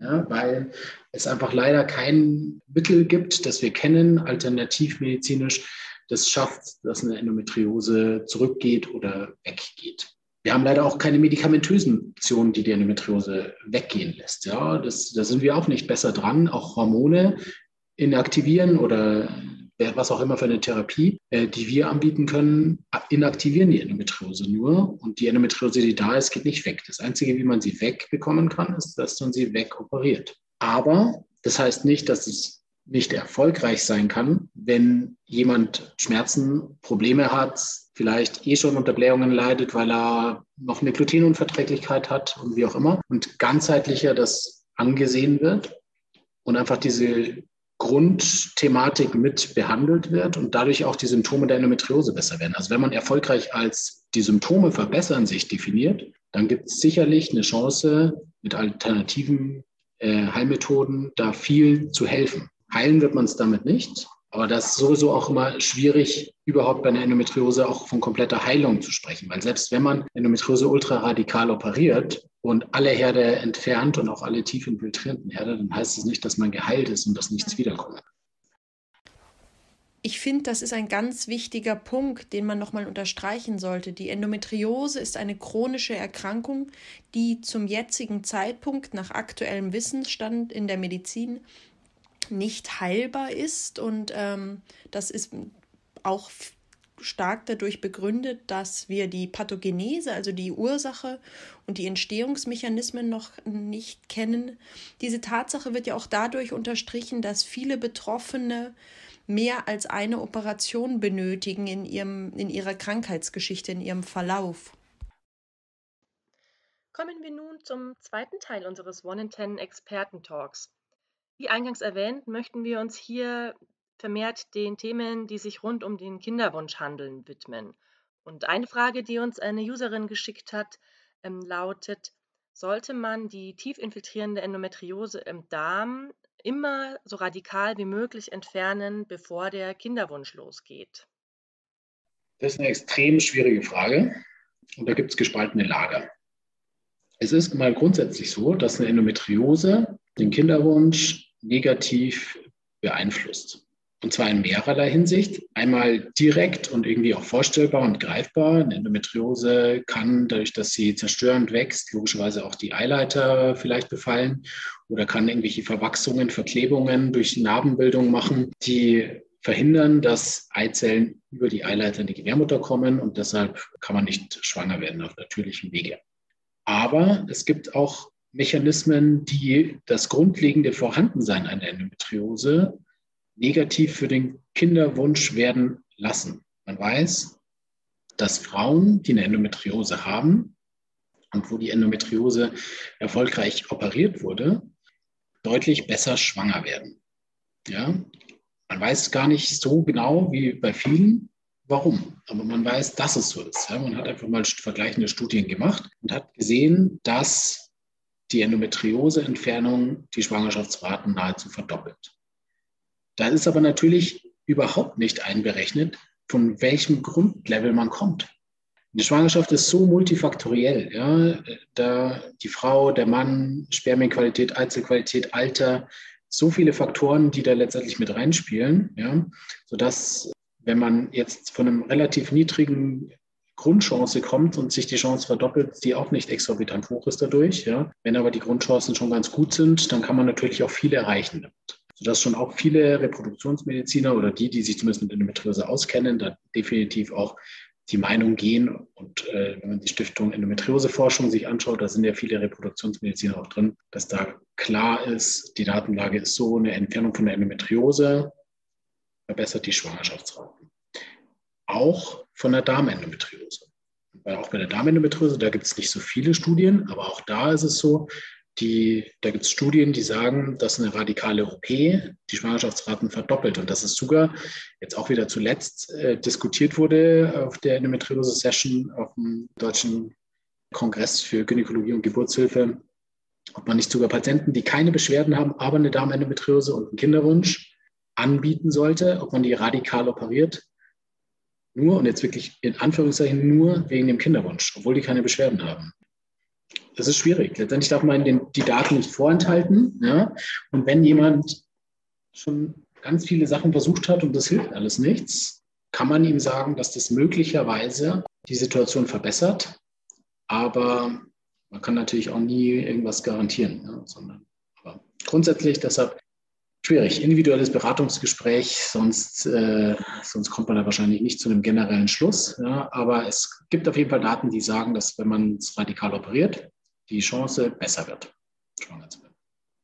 ja, weil es einfach leider kein Mittel gibt, das wir kennen, alternativmedizinisch, das schafft, dass eine Endometriose zurückgeht oder weggeht. Wir haben leider auch keine medikamentösen Optionen, die die Endometriose weggehen lässt. Ja, das, da sind wir auch nicht besser dran. Auch Hormone inaktivieren oder was auch immer für eine Therapie, äh, die wir anbieten können, inaktivieren die Endometriose nur. Und die Endometriose, die da ist, geht nicht weg. Das Einzige, wie man sie wegbekommen kann, ist, dass man sie wegoperiert. Aber das heißt nicht, dass es nicht erfolgreich sein kann, wenn jemand Schmerzen, Probleme hat, vielleicht eh schon unter Blähungen leidet, weil er noch eine Glutenunverträglichkeit hat und wie auch immer. Und ganzheitlicher das angesehen wird und einfach diese Grundthematik mit behandelt wird und dadurch auch die Symptome der Endometriose besser werden. Also wenn man erfolgreich als die Symptome verbessern sich definiert, dann gibt es sicherlich eine Chance, mit alternativen äh, Heilmethoden da viel zu helfen. Heilen wird man es damit nicht, aber das ist sowieso auch immer schwierig, überhaupt bei einer Endometriose auch von kompletter Heilung zu sprechen. Weil selbst wenn man Endometriose ultraradikal operiert und alle Herde entfernt und auch alle tief infiltrierenden Herde, dann heißt es das nicht, dass man geheilt ist und dass nichts wiederkommt. Ich finde, das ist ein ganz wichtiger Punkt, den man nochmal unterstreichen sollte. Die Endometriose ist eine chronische Erkrankung, die zum jetzigen Zeitpunkt nach aktuellem Wissensstand in der Medizin nicht heilbar ist. Und ähm, das ist auch stark dadurch begründet, dass wir die Pathogenese, also die Ursache und die Entstehungsmechanismen noch nicht kennen. Diese Tatsache wird ja auch dadurch unterstrichen, dass viele Betroffene mehr als eine Operation benötigen in, ihrem, in ihrer Krankheitsgeschichte, in ihrem Verlauf. Kommen wir nun zum zweiten Teil unseres One in Ten Experten-Talks. Wie eingangs erwähnt, möchten wir uns hier vermehrt den Themen, die sich rund um den Kinderwunsch handeln, widmen. Und eine Frage, die uns eine Userin geschickt hat, ähm, lautet, sollte man die tief infiltrierende Endometriose im Darm immer so radikal wie möglich entfernen, bevor der Kinderwunsch losgeht? Das ist eine extrem schwierige Frage und da gibt es gespaltene Lager. Es ist mal grundsätzlich so, dass eine Endometriose den Kinderwunsch negativ beeinflusst. Und zwar in mehrerlei Hinsicht. Einmal direkt und irgendwie auch vorstellbar und greifbar. Eine Endometriose kann dadurch, dass sie zerstörend wächst, logischerweise auch die Eileiter vielleicht befallen oder kann irgendwelche Verwachsungen, Verklebungen durch Narbenbildung machen, die verhindern, dass Eizellen über die Eileiter in die Gebärmutter kommen und deshalb kann man nicht schwanger werden auf natürlichem Wege. Aber es gibt auch Mechanismen, die das grundlegende Vorhandensein einer Endometriose negativ für den Kinderwunsch werden lassen. Man weiß, dass Frauen, die eine Endometriose haben und wo die Endometriose erfolgreich operiert wurde, deutlich besser schwanger werden. Ja? Man weiß gar nicht so genau wie bei vielen, warum. Aber man weiß, dass es so ist. Ja? Man hat einfach mal vergleichende Studien gemacht und hat gesehen, dass die Endometriose-Entfernung die Schwangerschaftsraten nahezu verdoppelt. Da ist aber natürlich überhaupt nicht einberechnet, von welchem Grundlevel man kommt. Die Schwangerschaft ist so multifaktoriell. Ja? Da die Frau, der Mann, Spermienqualität, Einzelqualität, Alter, so viele Faktoren, die da letztendlich mit reinspielen, ja? sodass, wenn man jetzt von einem relativ niedrigen Grundchance kommt und sich die Chance verdoppelt, die auch nicht exorbitant hoch ist dadurch. Ja? Wenn aber die Grundchancen schon ganz gut sind, dann kann man natürlich auch viel erreichen damit sodass schon auch viele Reproduktionsmediziner oder die, die sich zumindest mit Endometriose auskennen, da definitiv auch die Meinung gehen. Und äh, wenn man die Stiftung Endometrioseforschung sich anschaut, da sind ja viele Reproduktionsmediziner auch drin, dass da klar ist, die Datenlage ist so, eine Entfernung von der Endometriose verbessert die Schwangerschaftsraten. Auch von der Darmendometriose. Weil auch bei der Darmendometriose, da gibt es nicht so viele Studien, aber auch da ist es so, die, da gibt es Studien, die sagen, dass eine radikale OP die Schwangerschaftsraten verdoppelt und dass es sogar jetzt auch wieder zuletzt äh, diskutiert wurde auf der Endometriose-Session auf dem Deutschen Kongress für Gynäkologie und Geburtshilfe, ob man nicht sogar Patienten, die keine Beschwerden haben, aber eine Darmendometriose und einen Kinderwunsch anbieten sollte, ob man die radikal operiert. Nur, und jetzt wirklich in Anführungszeichen nur wegen dem Kinderwunsch, obwohl die keine Beschwerden haben das ist schwierig. Letztendlich darf man den, die Daten nicht vorenthalten. Ja? Und wenn jemand schon ganz viele Sachen versucht hat und das hilft alles nichts, kann man ihm sagen, dass das möglicherweise die Situation verbessert. Aber man kann natürlich auch nie irgendwas garantieren, ja? sondern grundsätzlich deshalb schwierig. Individuelles Beratungsgespräch, sonst, äh, sonst kommt man da wahrscheinlich nicht zu einem generellen Schluss. Ja? Aber es gibt auf jeden Fall Daten, die sagen, dass wenn man es radikal operiert, die Chance besser wird.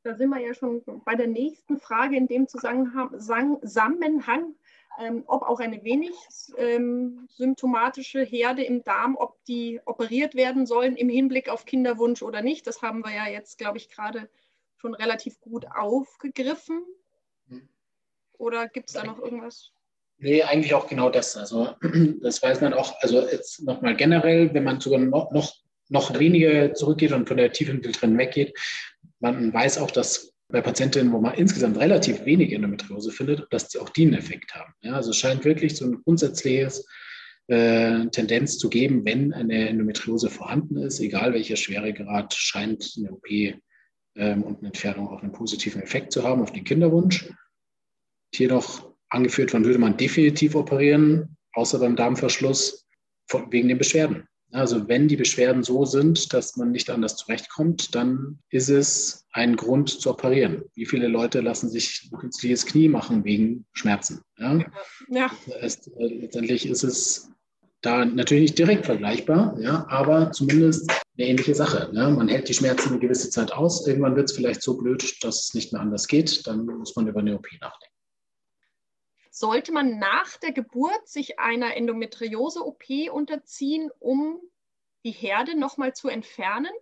Da sind wir ja schon bei der nächsten Frage in dem Zusammenhang, ähm, ob auch eine wenig ähm, symptomatische Herde im Darm, ob die operiert werden sollen im Hinblick auf Kinderwunsch oder nicht. Das haben wir ja jetzt, glaube ich, gerade schon relativ gut aufgegriffen. Hm. Oder gibt es da noch irgendwas? Nee, eigentlich auch genau das. Also [CLEARS THROAT] das weiß man auch, also jetzt nochmal generell, wenn man sogar noch, noch, noch weniger zurückgeht und von der Tiefenfiltrin weggeht, man weiß auch, dass bei Patientinnen, wo man insgesamt relativ wenig Endometriose findet, dass sie auch die einen Effekt haben. Ja, also es scheint wirklich so ein grundsätzliches äh, Tendenz zu geben, wenn eine Endometriose vorhanden ist, egal welcher Schweregrad, scheint eine OP ähm, und eine Entfernung auch einen positiven Effekt zu haben auf den Kinderwunsch. Hier noch angeführt, wann würde man definitiv operieren, außer beim Darmverschluss, wegen den Beschwerden. Also wenn die Beschwerden so sind, dass man nicht anders zurechtkommt, dann ist es ein Grund zu operieren. Wie viele Leute lassen sich ein künstliches Knie machen wegen Schmerzen? Ja? ja. Das heißt, äh, letztendlich ist es da natürlich nicht direkt vergleichbar, ja, aber zumindest eine ähnliche Sache. Ja. Man hält die Schmerzen eine gewisse Zeit aus. Irgendwann wird es vielleicht so blöd, dass es nicht mehr anders geht. Dann muss man über eine OP nachdenken. Sollte man nach der Geburt sich einer Endometriose-OP unterziehen, um die Herde nochmal zu entfernen?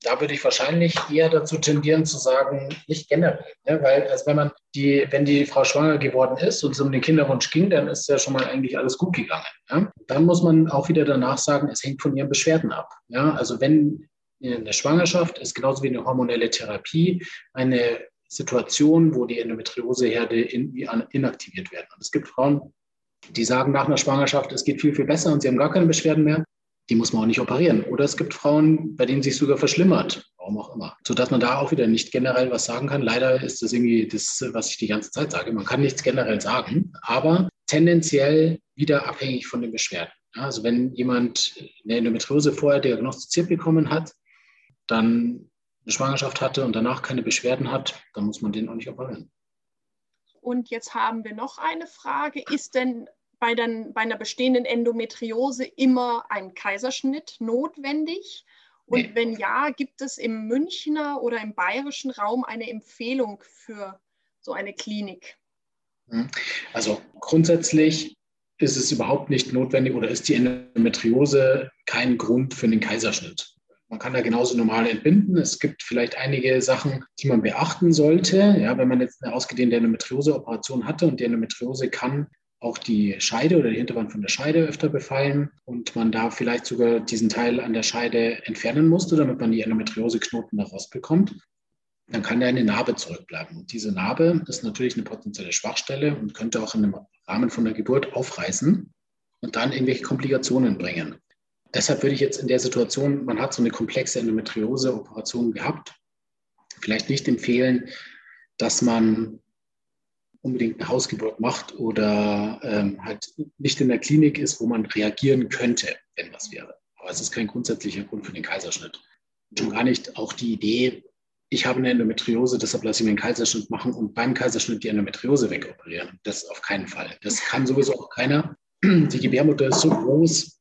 Da würde ich wahrscheinlich eher dazu tendieren zu sagen, nicht generell. Ne? Weil, also wenn man die, wenn die Frau schwanger geworden ist und es um den Kinderwunsch ging, dann ist ja schon mal eigentlich alles gut gegangen. Ja? Dann muss man auch wieder danach sagen, es hängt von ihren Beschwerden ab. Ja? Also wenn eine Schwangerschaft ist genauso wie eine hormonelle Therapie eine Situationen, wo die Endometrioseherde in, inaktiviert werden. Und es gibt Frauen, die sagen nach einer Schwangerschaft, es geht viel, viel besser und sie haben gar keine Beschwerden mehr. Die muss man auch nicht operieren. Oder es gibt Frauen, bei denen sich sogar verschlimmert, warum auch immer. Sodass man da auch wieder nicht generell was sagen kann. Leider ist das irgendwie das, was ich die ganze Zeit sage. Man kann nichts generell sagen, aber tendenziell wieder abhängig von den Beschwerden. Also wenn jemand eine Endometriose vorher diagnostiziert bekommen hat, dann eine Schwangerschaft hatte und danach keine Beschwerden hat, dann muss man den auch nicht operieren. Und jetzt haben wir noch eine Frage. Ist denn bei, den, bei einer bestehenden Endometriose immer ein Kaiserschnitt notwendig? Und nee. wenn ja, gibt es im Münchner oder im bayerischen Raum eine Empfehlung für so eine Klinik? Hm. Also grundsätzlich ist es überhaupt nicht notwendig oder ist die Endometriose kein Grund für einen Kaiserschnitt. Man kann da genauso normal entbinden. Es gibt vielleicht einige Sachen, die man beachten sollte. Ja, wenn man jetzt eine ausgedehnte Endometriose-Operation hatte und die Endometriose kann auch die Scheide oder die Hinterwand von der Scheide öfter befallen und man da vielleicht sogar diesen Teil an der Scheide entfernen musste, damit man die Endometriose-Knoten da rausbekommt, dann kann da eine Narbe zurückbleiben. Und diese Narbe ist natürlich eine potenzielle Schwachstelle und könnte auch in dem Rahmen von der Geburt aufreißen und dann irgendwelche Komplikationen bringen. Deshalb würde ich jetzt in der Situation, man hat so eine komplexe Endometriose-Operation gehabt, vielleicht nicht empfehlen, dass man unbedingt eine Hausgeburt macht oder ähm, halt nicht in der Klinik ist, wo man reagieren könnte, wenn was wäre. Aber es ist kein grundsätzlicher Grund für den Kaiserschnitt. Schon gar nicht auch die Idee, ich habe eine Endometriose, deshalb lasse ich mir einen Kaiserschnitt machen und beim Kaiserschnitt die Endometriose wegoperieren. Das auf keinen Fall. Das kann sowieso auch keiner. Die Gebärmutter ist so groß,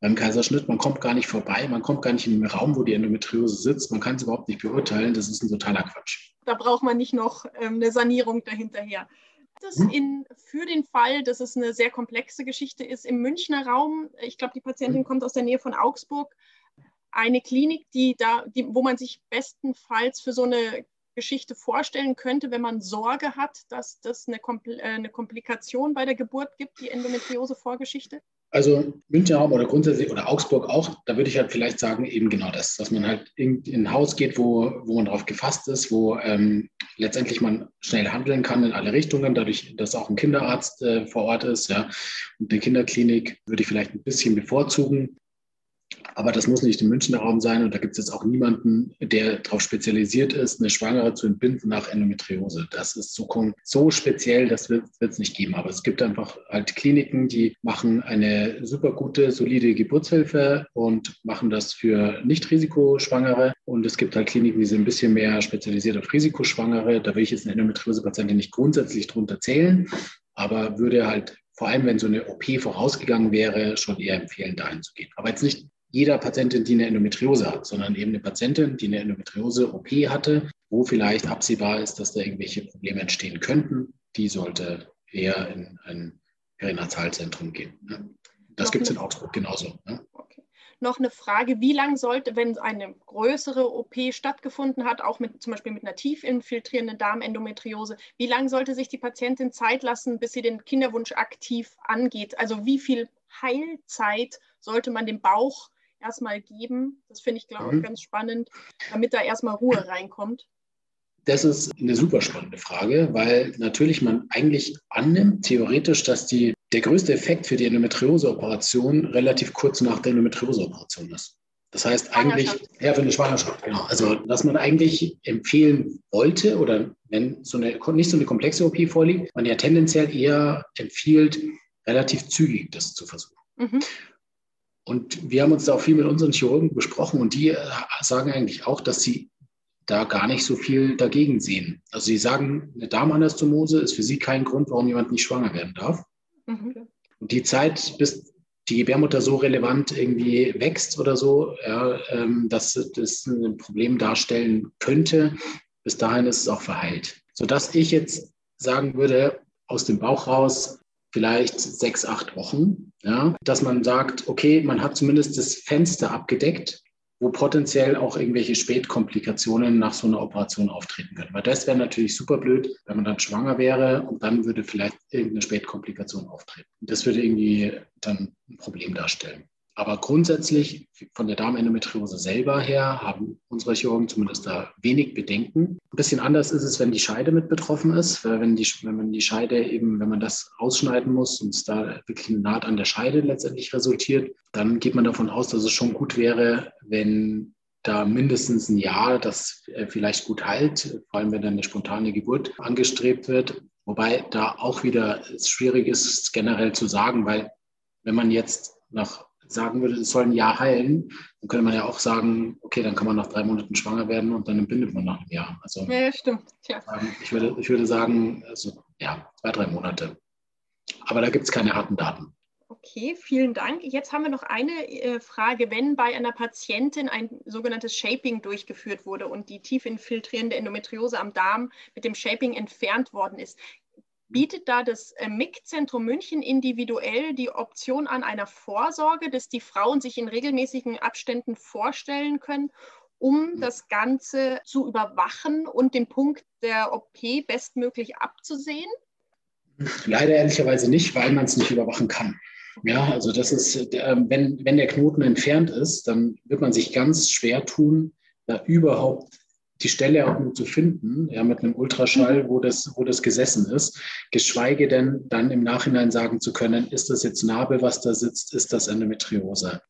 beim Kaiserschnitt. Man kommt gar nicht vorbei, man kommt gar nicht in den Raum, wo die Endometriose sitzt. Man kann es überhaupt nicht beurteilen. Das ist ein totaler Quatsch. Da braucht man nicht noch ähm, eine Sanierung dahinterher. Das hm. in, für den Fall, dass es eine sehr komplexe Geschichte ist, im Münchner Raum, ich glaube, die Patientin hm. kommt aus der Nähe von Augsburg, eine Klinik, die da, die, wo man sich bestenfalls für so eine Geschichte vorstellen könnte, wenn man Sorge hat, dass das eine, Kompl äh, eine Komplikation bei der Geburt gibt, die Endometriose-Vorgeschichte? Also München Raum oder grundsätzlich oder Augsburg auch, da würde ich halt vielleicht sagen, eben genau das, dass man halt in, in ein Haus geht, wo, wo man darauf gefasst ist, wo ähm, letztendlich man schnell handeln kann in alle Richtungen, dadurch, dass auch ein Kinderarzt äh, vor Ort ist. Ja. Und eine Kinderklinik würde ich vielleicht ein bisschen bevorzugen. Aber das muss nicht im Münchner Raum sein und da gibt es jetzt auch niemanden, der darauf spezialisiert ist, eine Schwangere zu entbinden nach Endometriose. Das ist so, so speziell, das wird es nicht geben. Aber es gibt einfach halt Kliniken, die machen eine super gute, solide Geburtshilfe und machen das für Nicht-Risikoschwangere. Und es gibt halt Kliniken, die sind ein bisschen mehr spezialisiert auf Risikoschwangere. Da will ich jetzt eine Endometriose-Patientin nicht grundsätzlich drunter zählen, aber würde halt vor allem wenn so eine OP vorausgegangen wäre, schon eher empfehlen, dahin zu gehen. Aber jetzt nicht jeder Patientin, die eine Endometriose hat, sondern eben eine Patientin, die eine Endometriose-OP hatte, wo vielleicht absehbar ist, dass da irgendwelche Probleme entstehen könnten, die sollte eher in ein Perinatalzentrum gehen. Ne? Das gibt es in Augsburg genauso. Ne? Okay. noch eine Frage, wie lange sollte, wenn eine größere OP stattgefunden hat, auch mit zum Beispiel mit einer tief infiltrierenden Darmendometriose, wie lange sollte sich die Patientin Zeit lassen, bis sie den Kinderwunsch aktiv angeht? Also wie viel Heilzeit sollte man dem Bauch erstmal geben? Das finde ich, glaube ich, mhm. ganz spannend, damit da erstmal Ruhe reinkommt. Das ist eine super spannende Frage, weil natürlich man eigentlich annimmt, theoretisch, dass die, der größte Effekt für die Endometriose-Operation relativ kurz nach der Endometriose-Operation ist. Das heißt eigentlich, ja, für eine Schwangerschaft, genau. Also, dass man eigentlich empfehlen wollte oder wenn so eine, nicht so eine komplexe OP vorliegt, man ja tendenziell eher empfiehlt, relativ zügig das zu versuchen. Mhm. Und wir haben uns da auch viel mit unseren Chirurgen besprochen und die äh, sagen eigentlich auch, dass sie da gar nicht so viel dagegen sehen. Also sie sagen, eine Darmanastomose ist für sie kein Grund, warum jemand nicht schwanger werden darf. Mhm. Und die Zeit, bis die Gebärmutter so relevant irgendwie wächst oder so, ja, ähm, dass das ein Problem darstellen könnte, bis dahin ist es auch verheilt. Sodass ich jetzt sagen würde, aus dem Bauch raus, vielleicht sechs, acht Wochen, ja, dass man sagt, okay, man hat zumindest das Fenster abgedeckt, wo potenziell auch irgendwelche Spätkomplikationen nach so einer Operation auftreten können. Weil das wäre natürlich super blöd, wenn man dann schwanger wäre und dann würde vielleicht irgendeine Spätkomplikation auftreten. Das würde irgendwie dann ein Problem darstellen. Aber grundsätzlich von der Darmendometriose selber her haben unsere Chirurgen zumindest da wenig Bedenken. Ein bisschen anders ist es, wenn die Scheide mit betroffen ist, wenn, die, wenn man die Scheide eben, wenn man das ausschneiden muss und es da wirklich eine Naht an der Scheide letztendlich resultiert, dann geht man davon aus, dass es schon gut wäre, wenn da mindestens ein Jahr das äh, vielleicht gut heilt, vor allem wenn dann eine spontane Geburt angestrebt wird. Wobei da auch wieder es schwierig ist, generell zu sagen, weil wenn man jetzt nach sagen würde, es soll ein Jahr heilen, dann könnte man ja auch sagen, okay, dann kann man nach drei Monaten schwanger werden und dann entbindet man nach einem Jahr. Also, ja, stimmt. Ja. Ähm, ich, würde, ich würde sagen, also, ja, zwei, drei Monate. Aber da gibt es keine harten Daten. Okay, vielen Dank. Jetzt haben wir noch eine äh, Frage. Wenn bei einer Patientin ein sogenanntes Shaping durchgeführt wurde und die tief infiltrierende Endometriose am Darm mit dem Shaping entfernt worden ist, bietet da das äh, MIG-Zentrum München individuell die Option an einer Vorsorge, dass die Frauen sich in regelmäßigen Abständen vorstellen können, um mhm. das Ganze zu überwachen und den Punkt der OP bestmöglich abzusehen? Leider ehrlicherweise nicht, weil man es nicht überwachen kann. Ja, also das ist, äh, wenn, wenn der Knoten entfernt ist, dann wird man sich ganz schwer tun, da überhaupt die Stelle auch nur zu finden, ja, mit einem Ultraschall, wo das, wo das gesessen ist, geschweige denn dann im Nachhinein sagen zu können, ist das jetzt Narbe, was da sitzt, ist das Endometriose?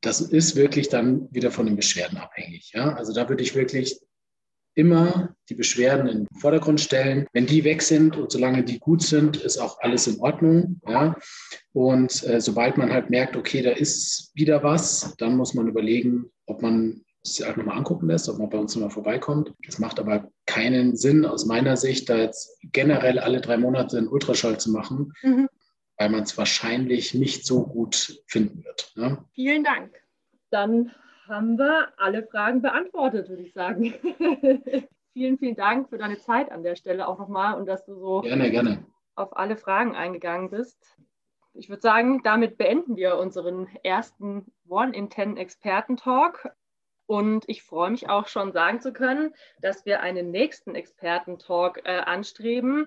Das ist wirklich dann wieder von den Beschwerden abhängig. Ja? Also da würde ich wirklich immer die Beschwerden in den Vordergrund stellen. Wenn die weg sind und solange die gut sind, ist auch alles in Ordnung. Ja? Und äh, sobald man halt merkt, okay, da ist wieder was, dann muss man überlegen, ob man sich halt nochmal angucken lässt, ob man bei uns nochmal vorbeikommt. Das macht aber keinen Sinn aus meiner Sicht, da jetzt generell alle drei Monate einen Ultraschall zu machen, mhm. weil man es wahrscheinlich nicht so gut finden wird. Ne? Vielen Dank. Dann haben wir alle Fragen beantwortet, würde ich sagen. [LAUGHS] vielen, vielen Dank für deine Zeit an der Stelle auch nochmal und dass du so gerne, gerne. auf alle Fragen eingegangen bist. Ich würde sagen, damit beenden wir unseren ersten One in Ten Experten Talk. Und ich freue mich auch schon sagen zu können, dass wir einen nächsten Experten-Talk äh, anstreben.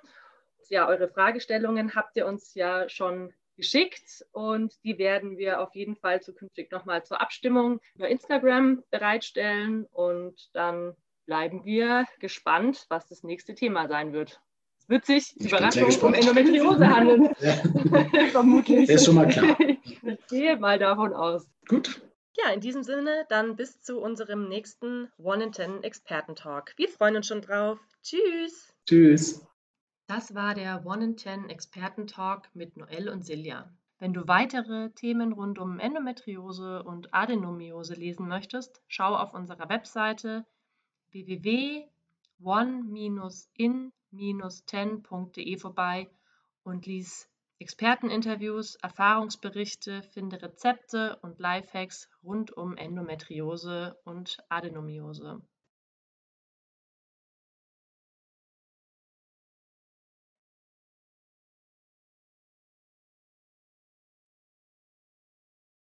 Ja, eure Fragestellungen habt ihr uns ja schon geschickt und die werden wir auf jeden Fall zukünftig nochmal zur Abstimmung über Instagram bereitstellen und dann bleiben wir gespannt, was das nächste Thema sein wird. Es wird sich, ich Überraschung, um Endometriose handeln. [LAUGHS] [LAUGHS] Vermutlich. Das ist schon mal klar. [LAUGHS] Ich gehe mal davon aus. Gut. Ja, in diesem Sinne dann bis zu unserem nächsten One in Ten Experten-Talk. Wir freuen uns schon drauf. Tschüss. Tschüss. Das war der One in Ten Experten-Talk mit Noelle und Silja. Wenn du weitere Themen rund um Endometriose und Adenomiose lesen möchtest, schau auf unserer Webseite www.one-in-10.de vorbei und lies Experteninterviews, Erfahrungsberichte, finde Rezepte und Lifehacks rund um Endometriose und Adenomiose.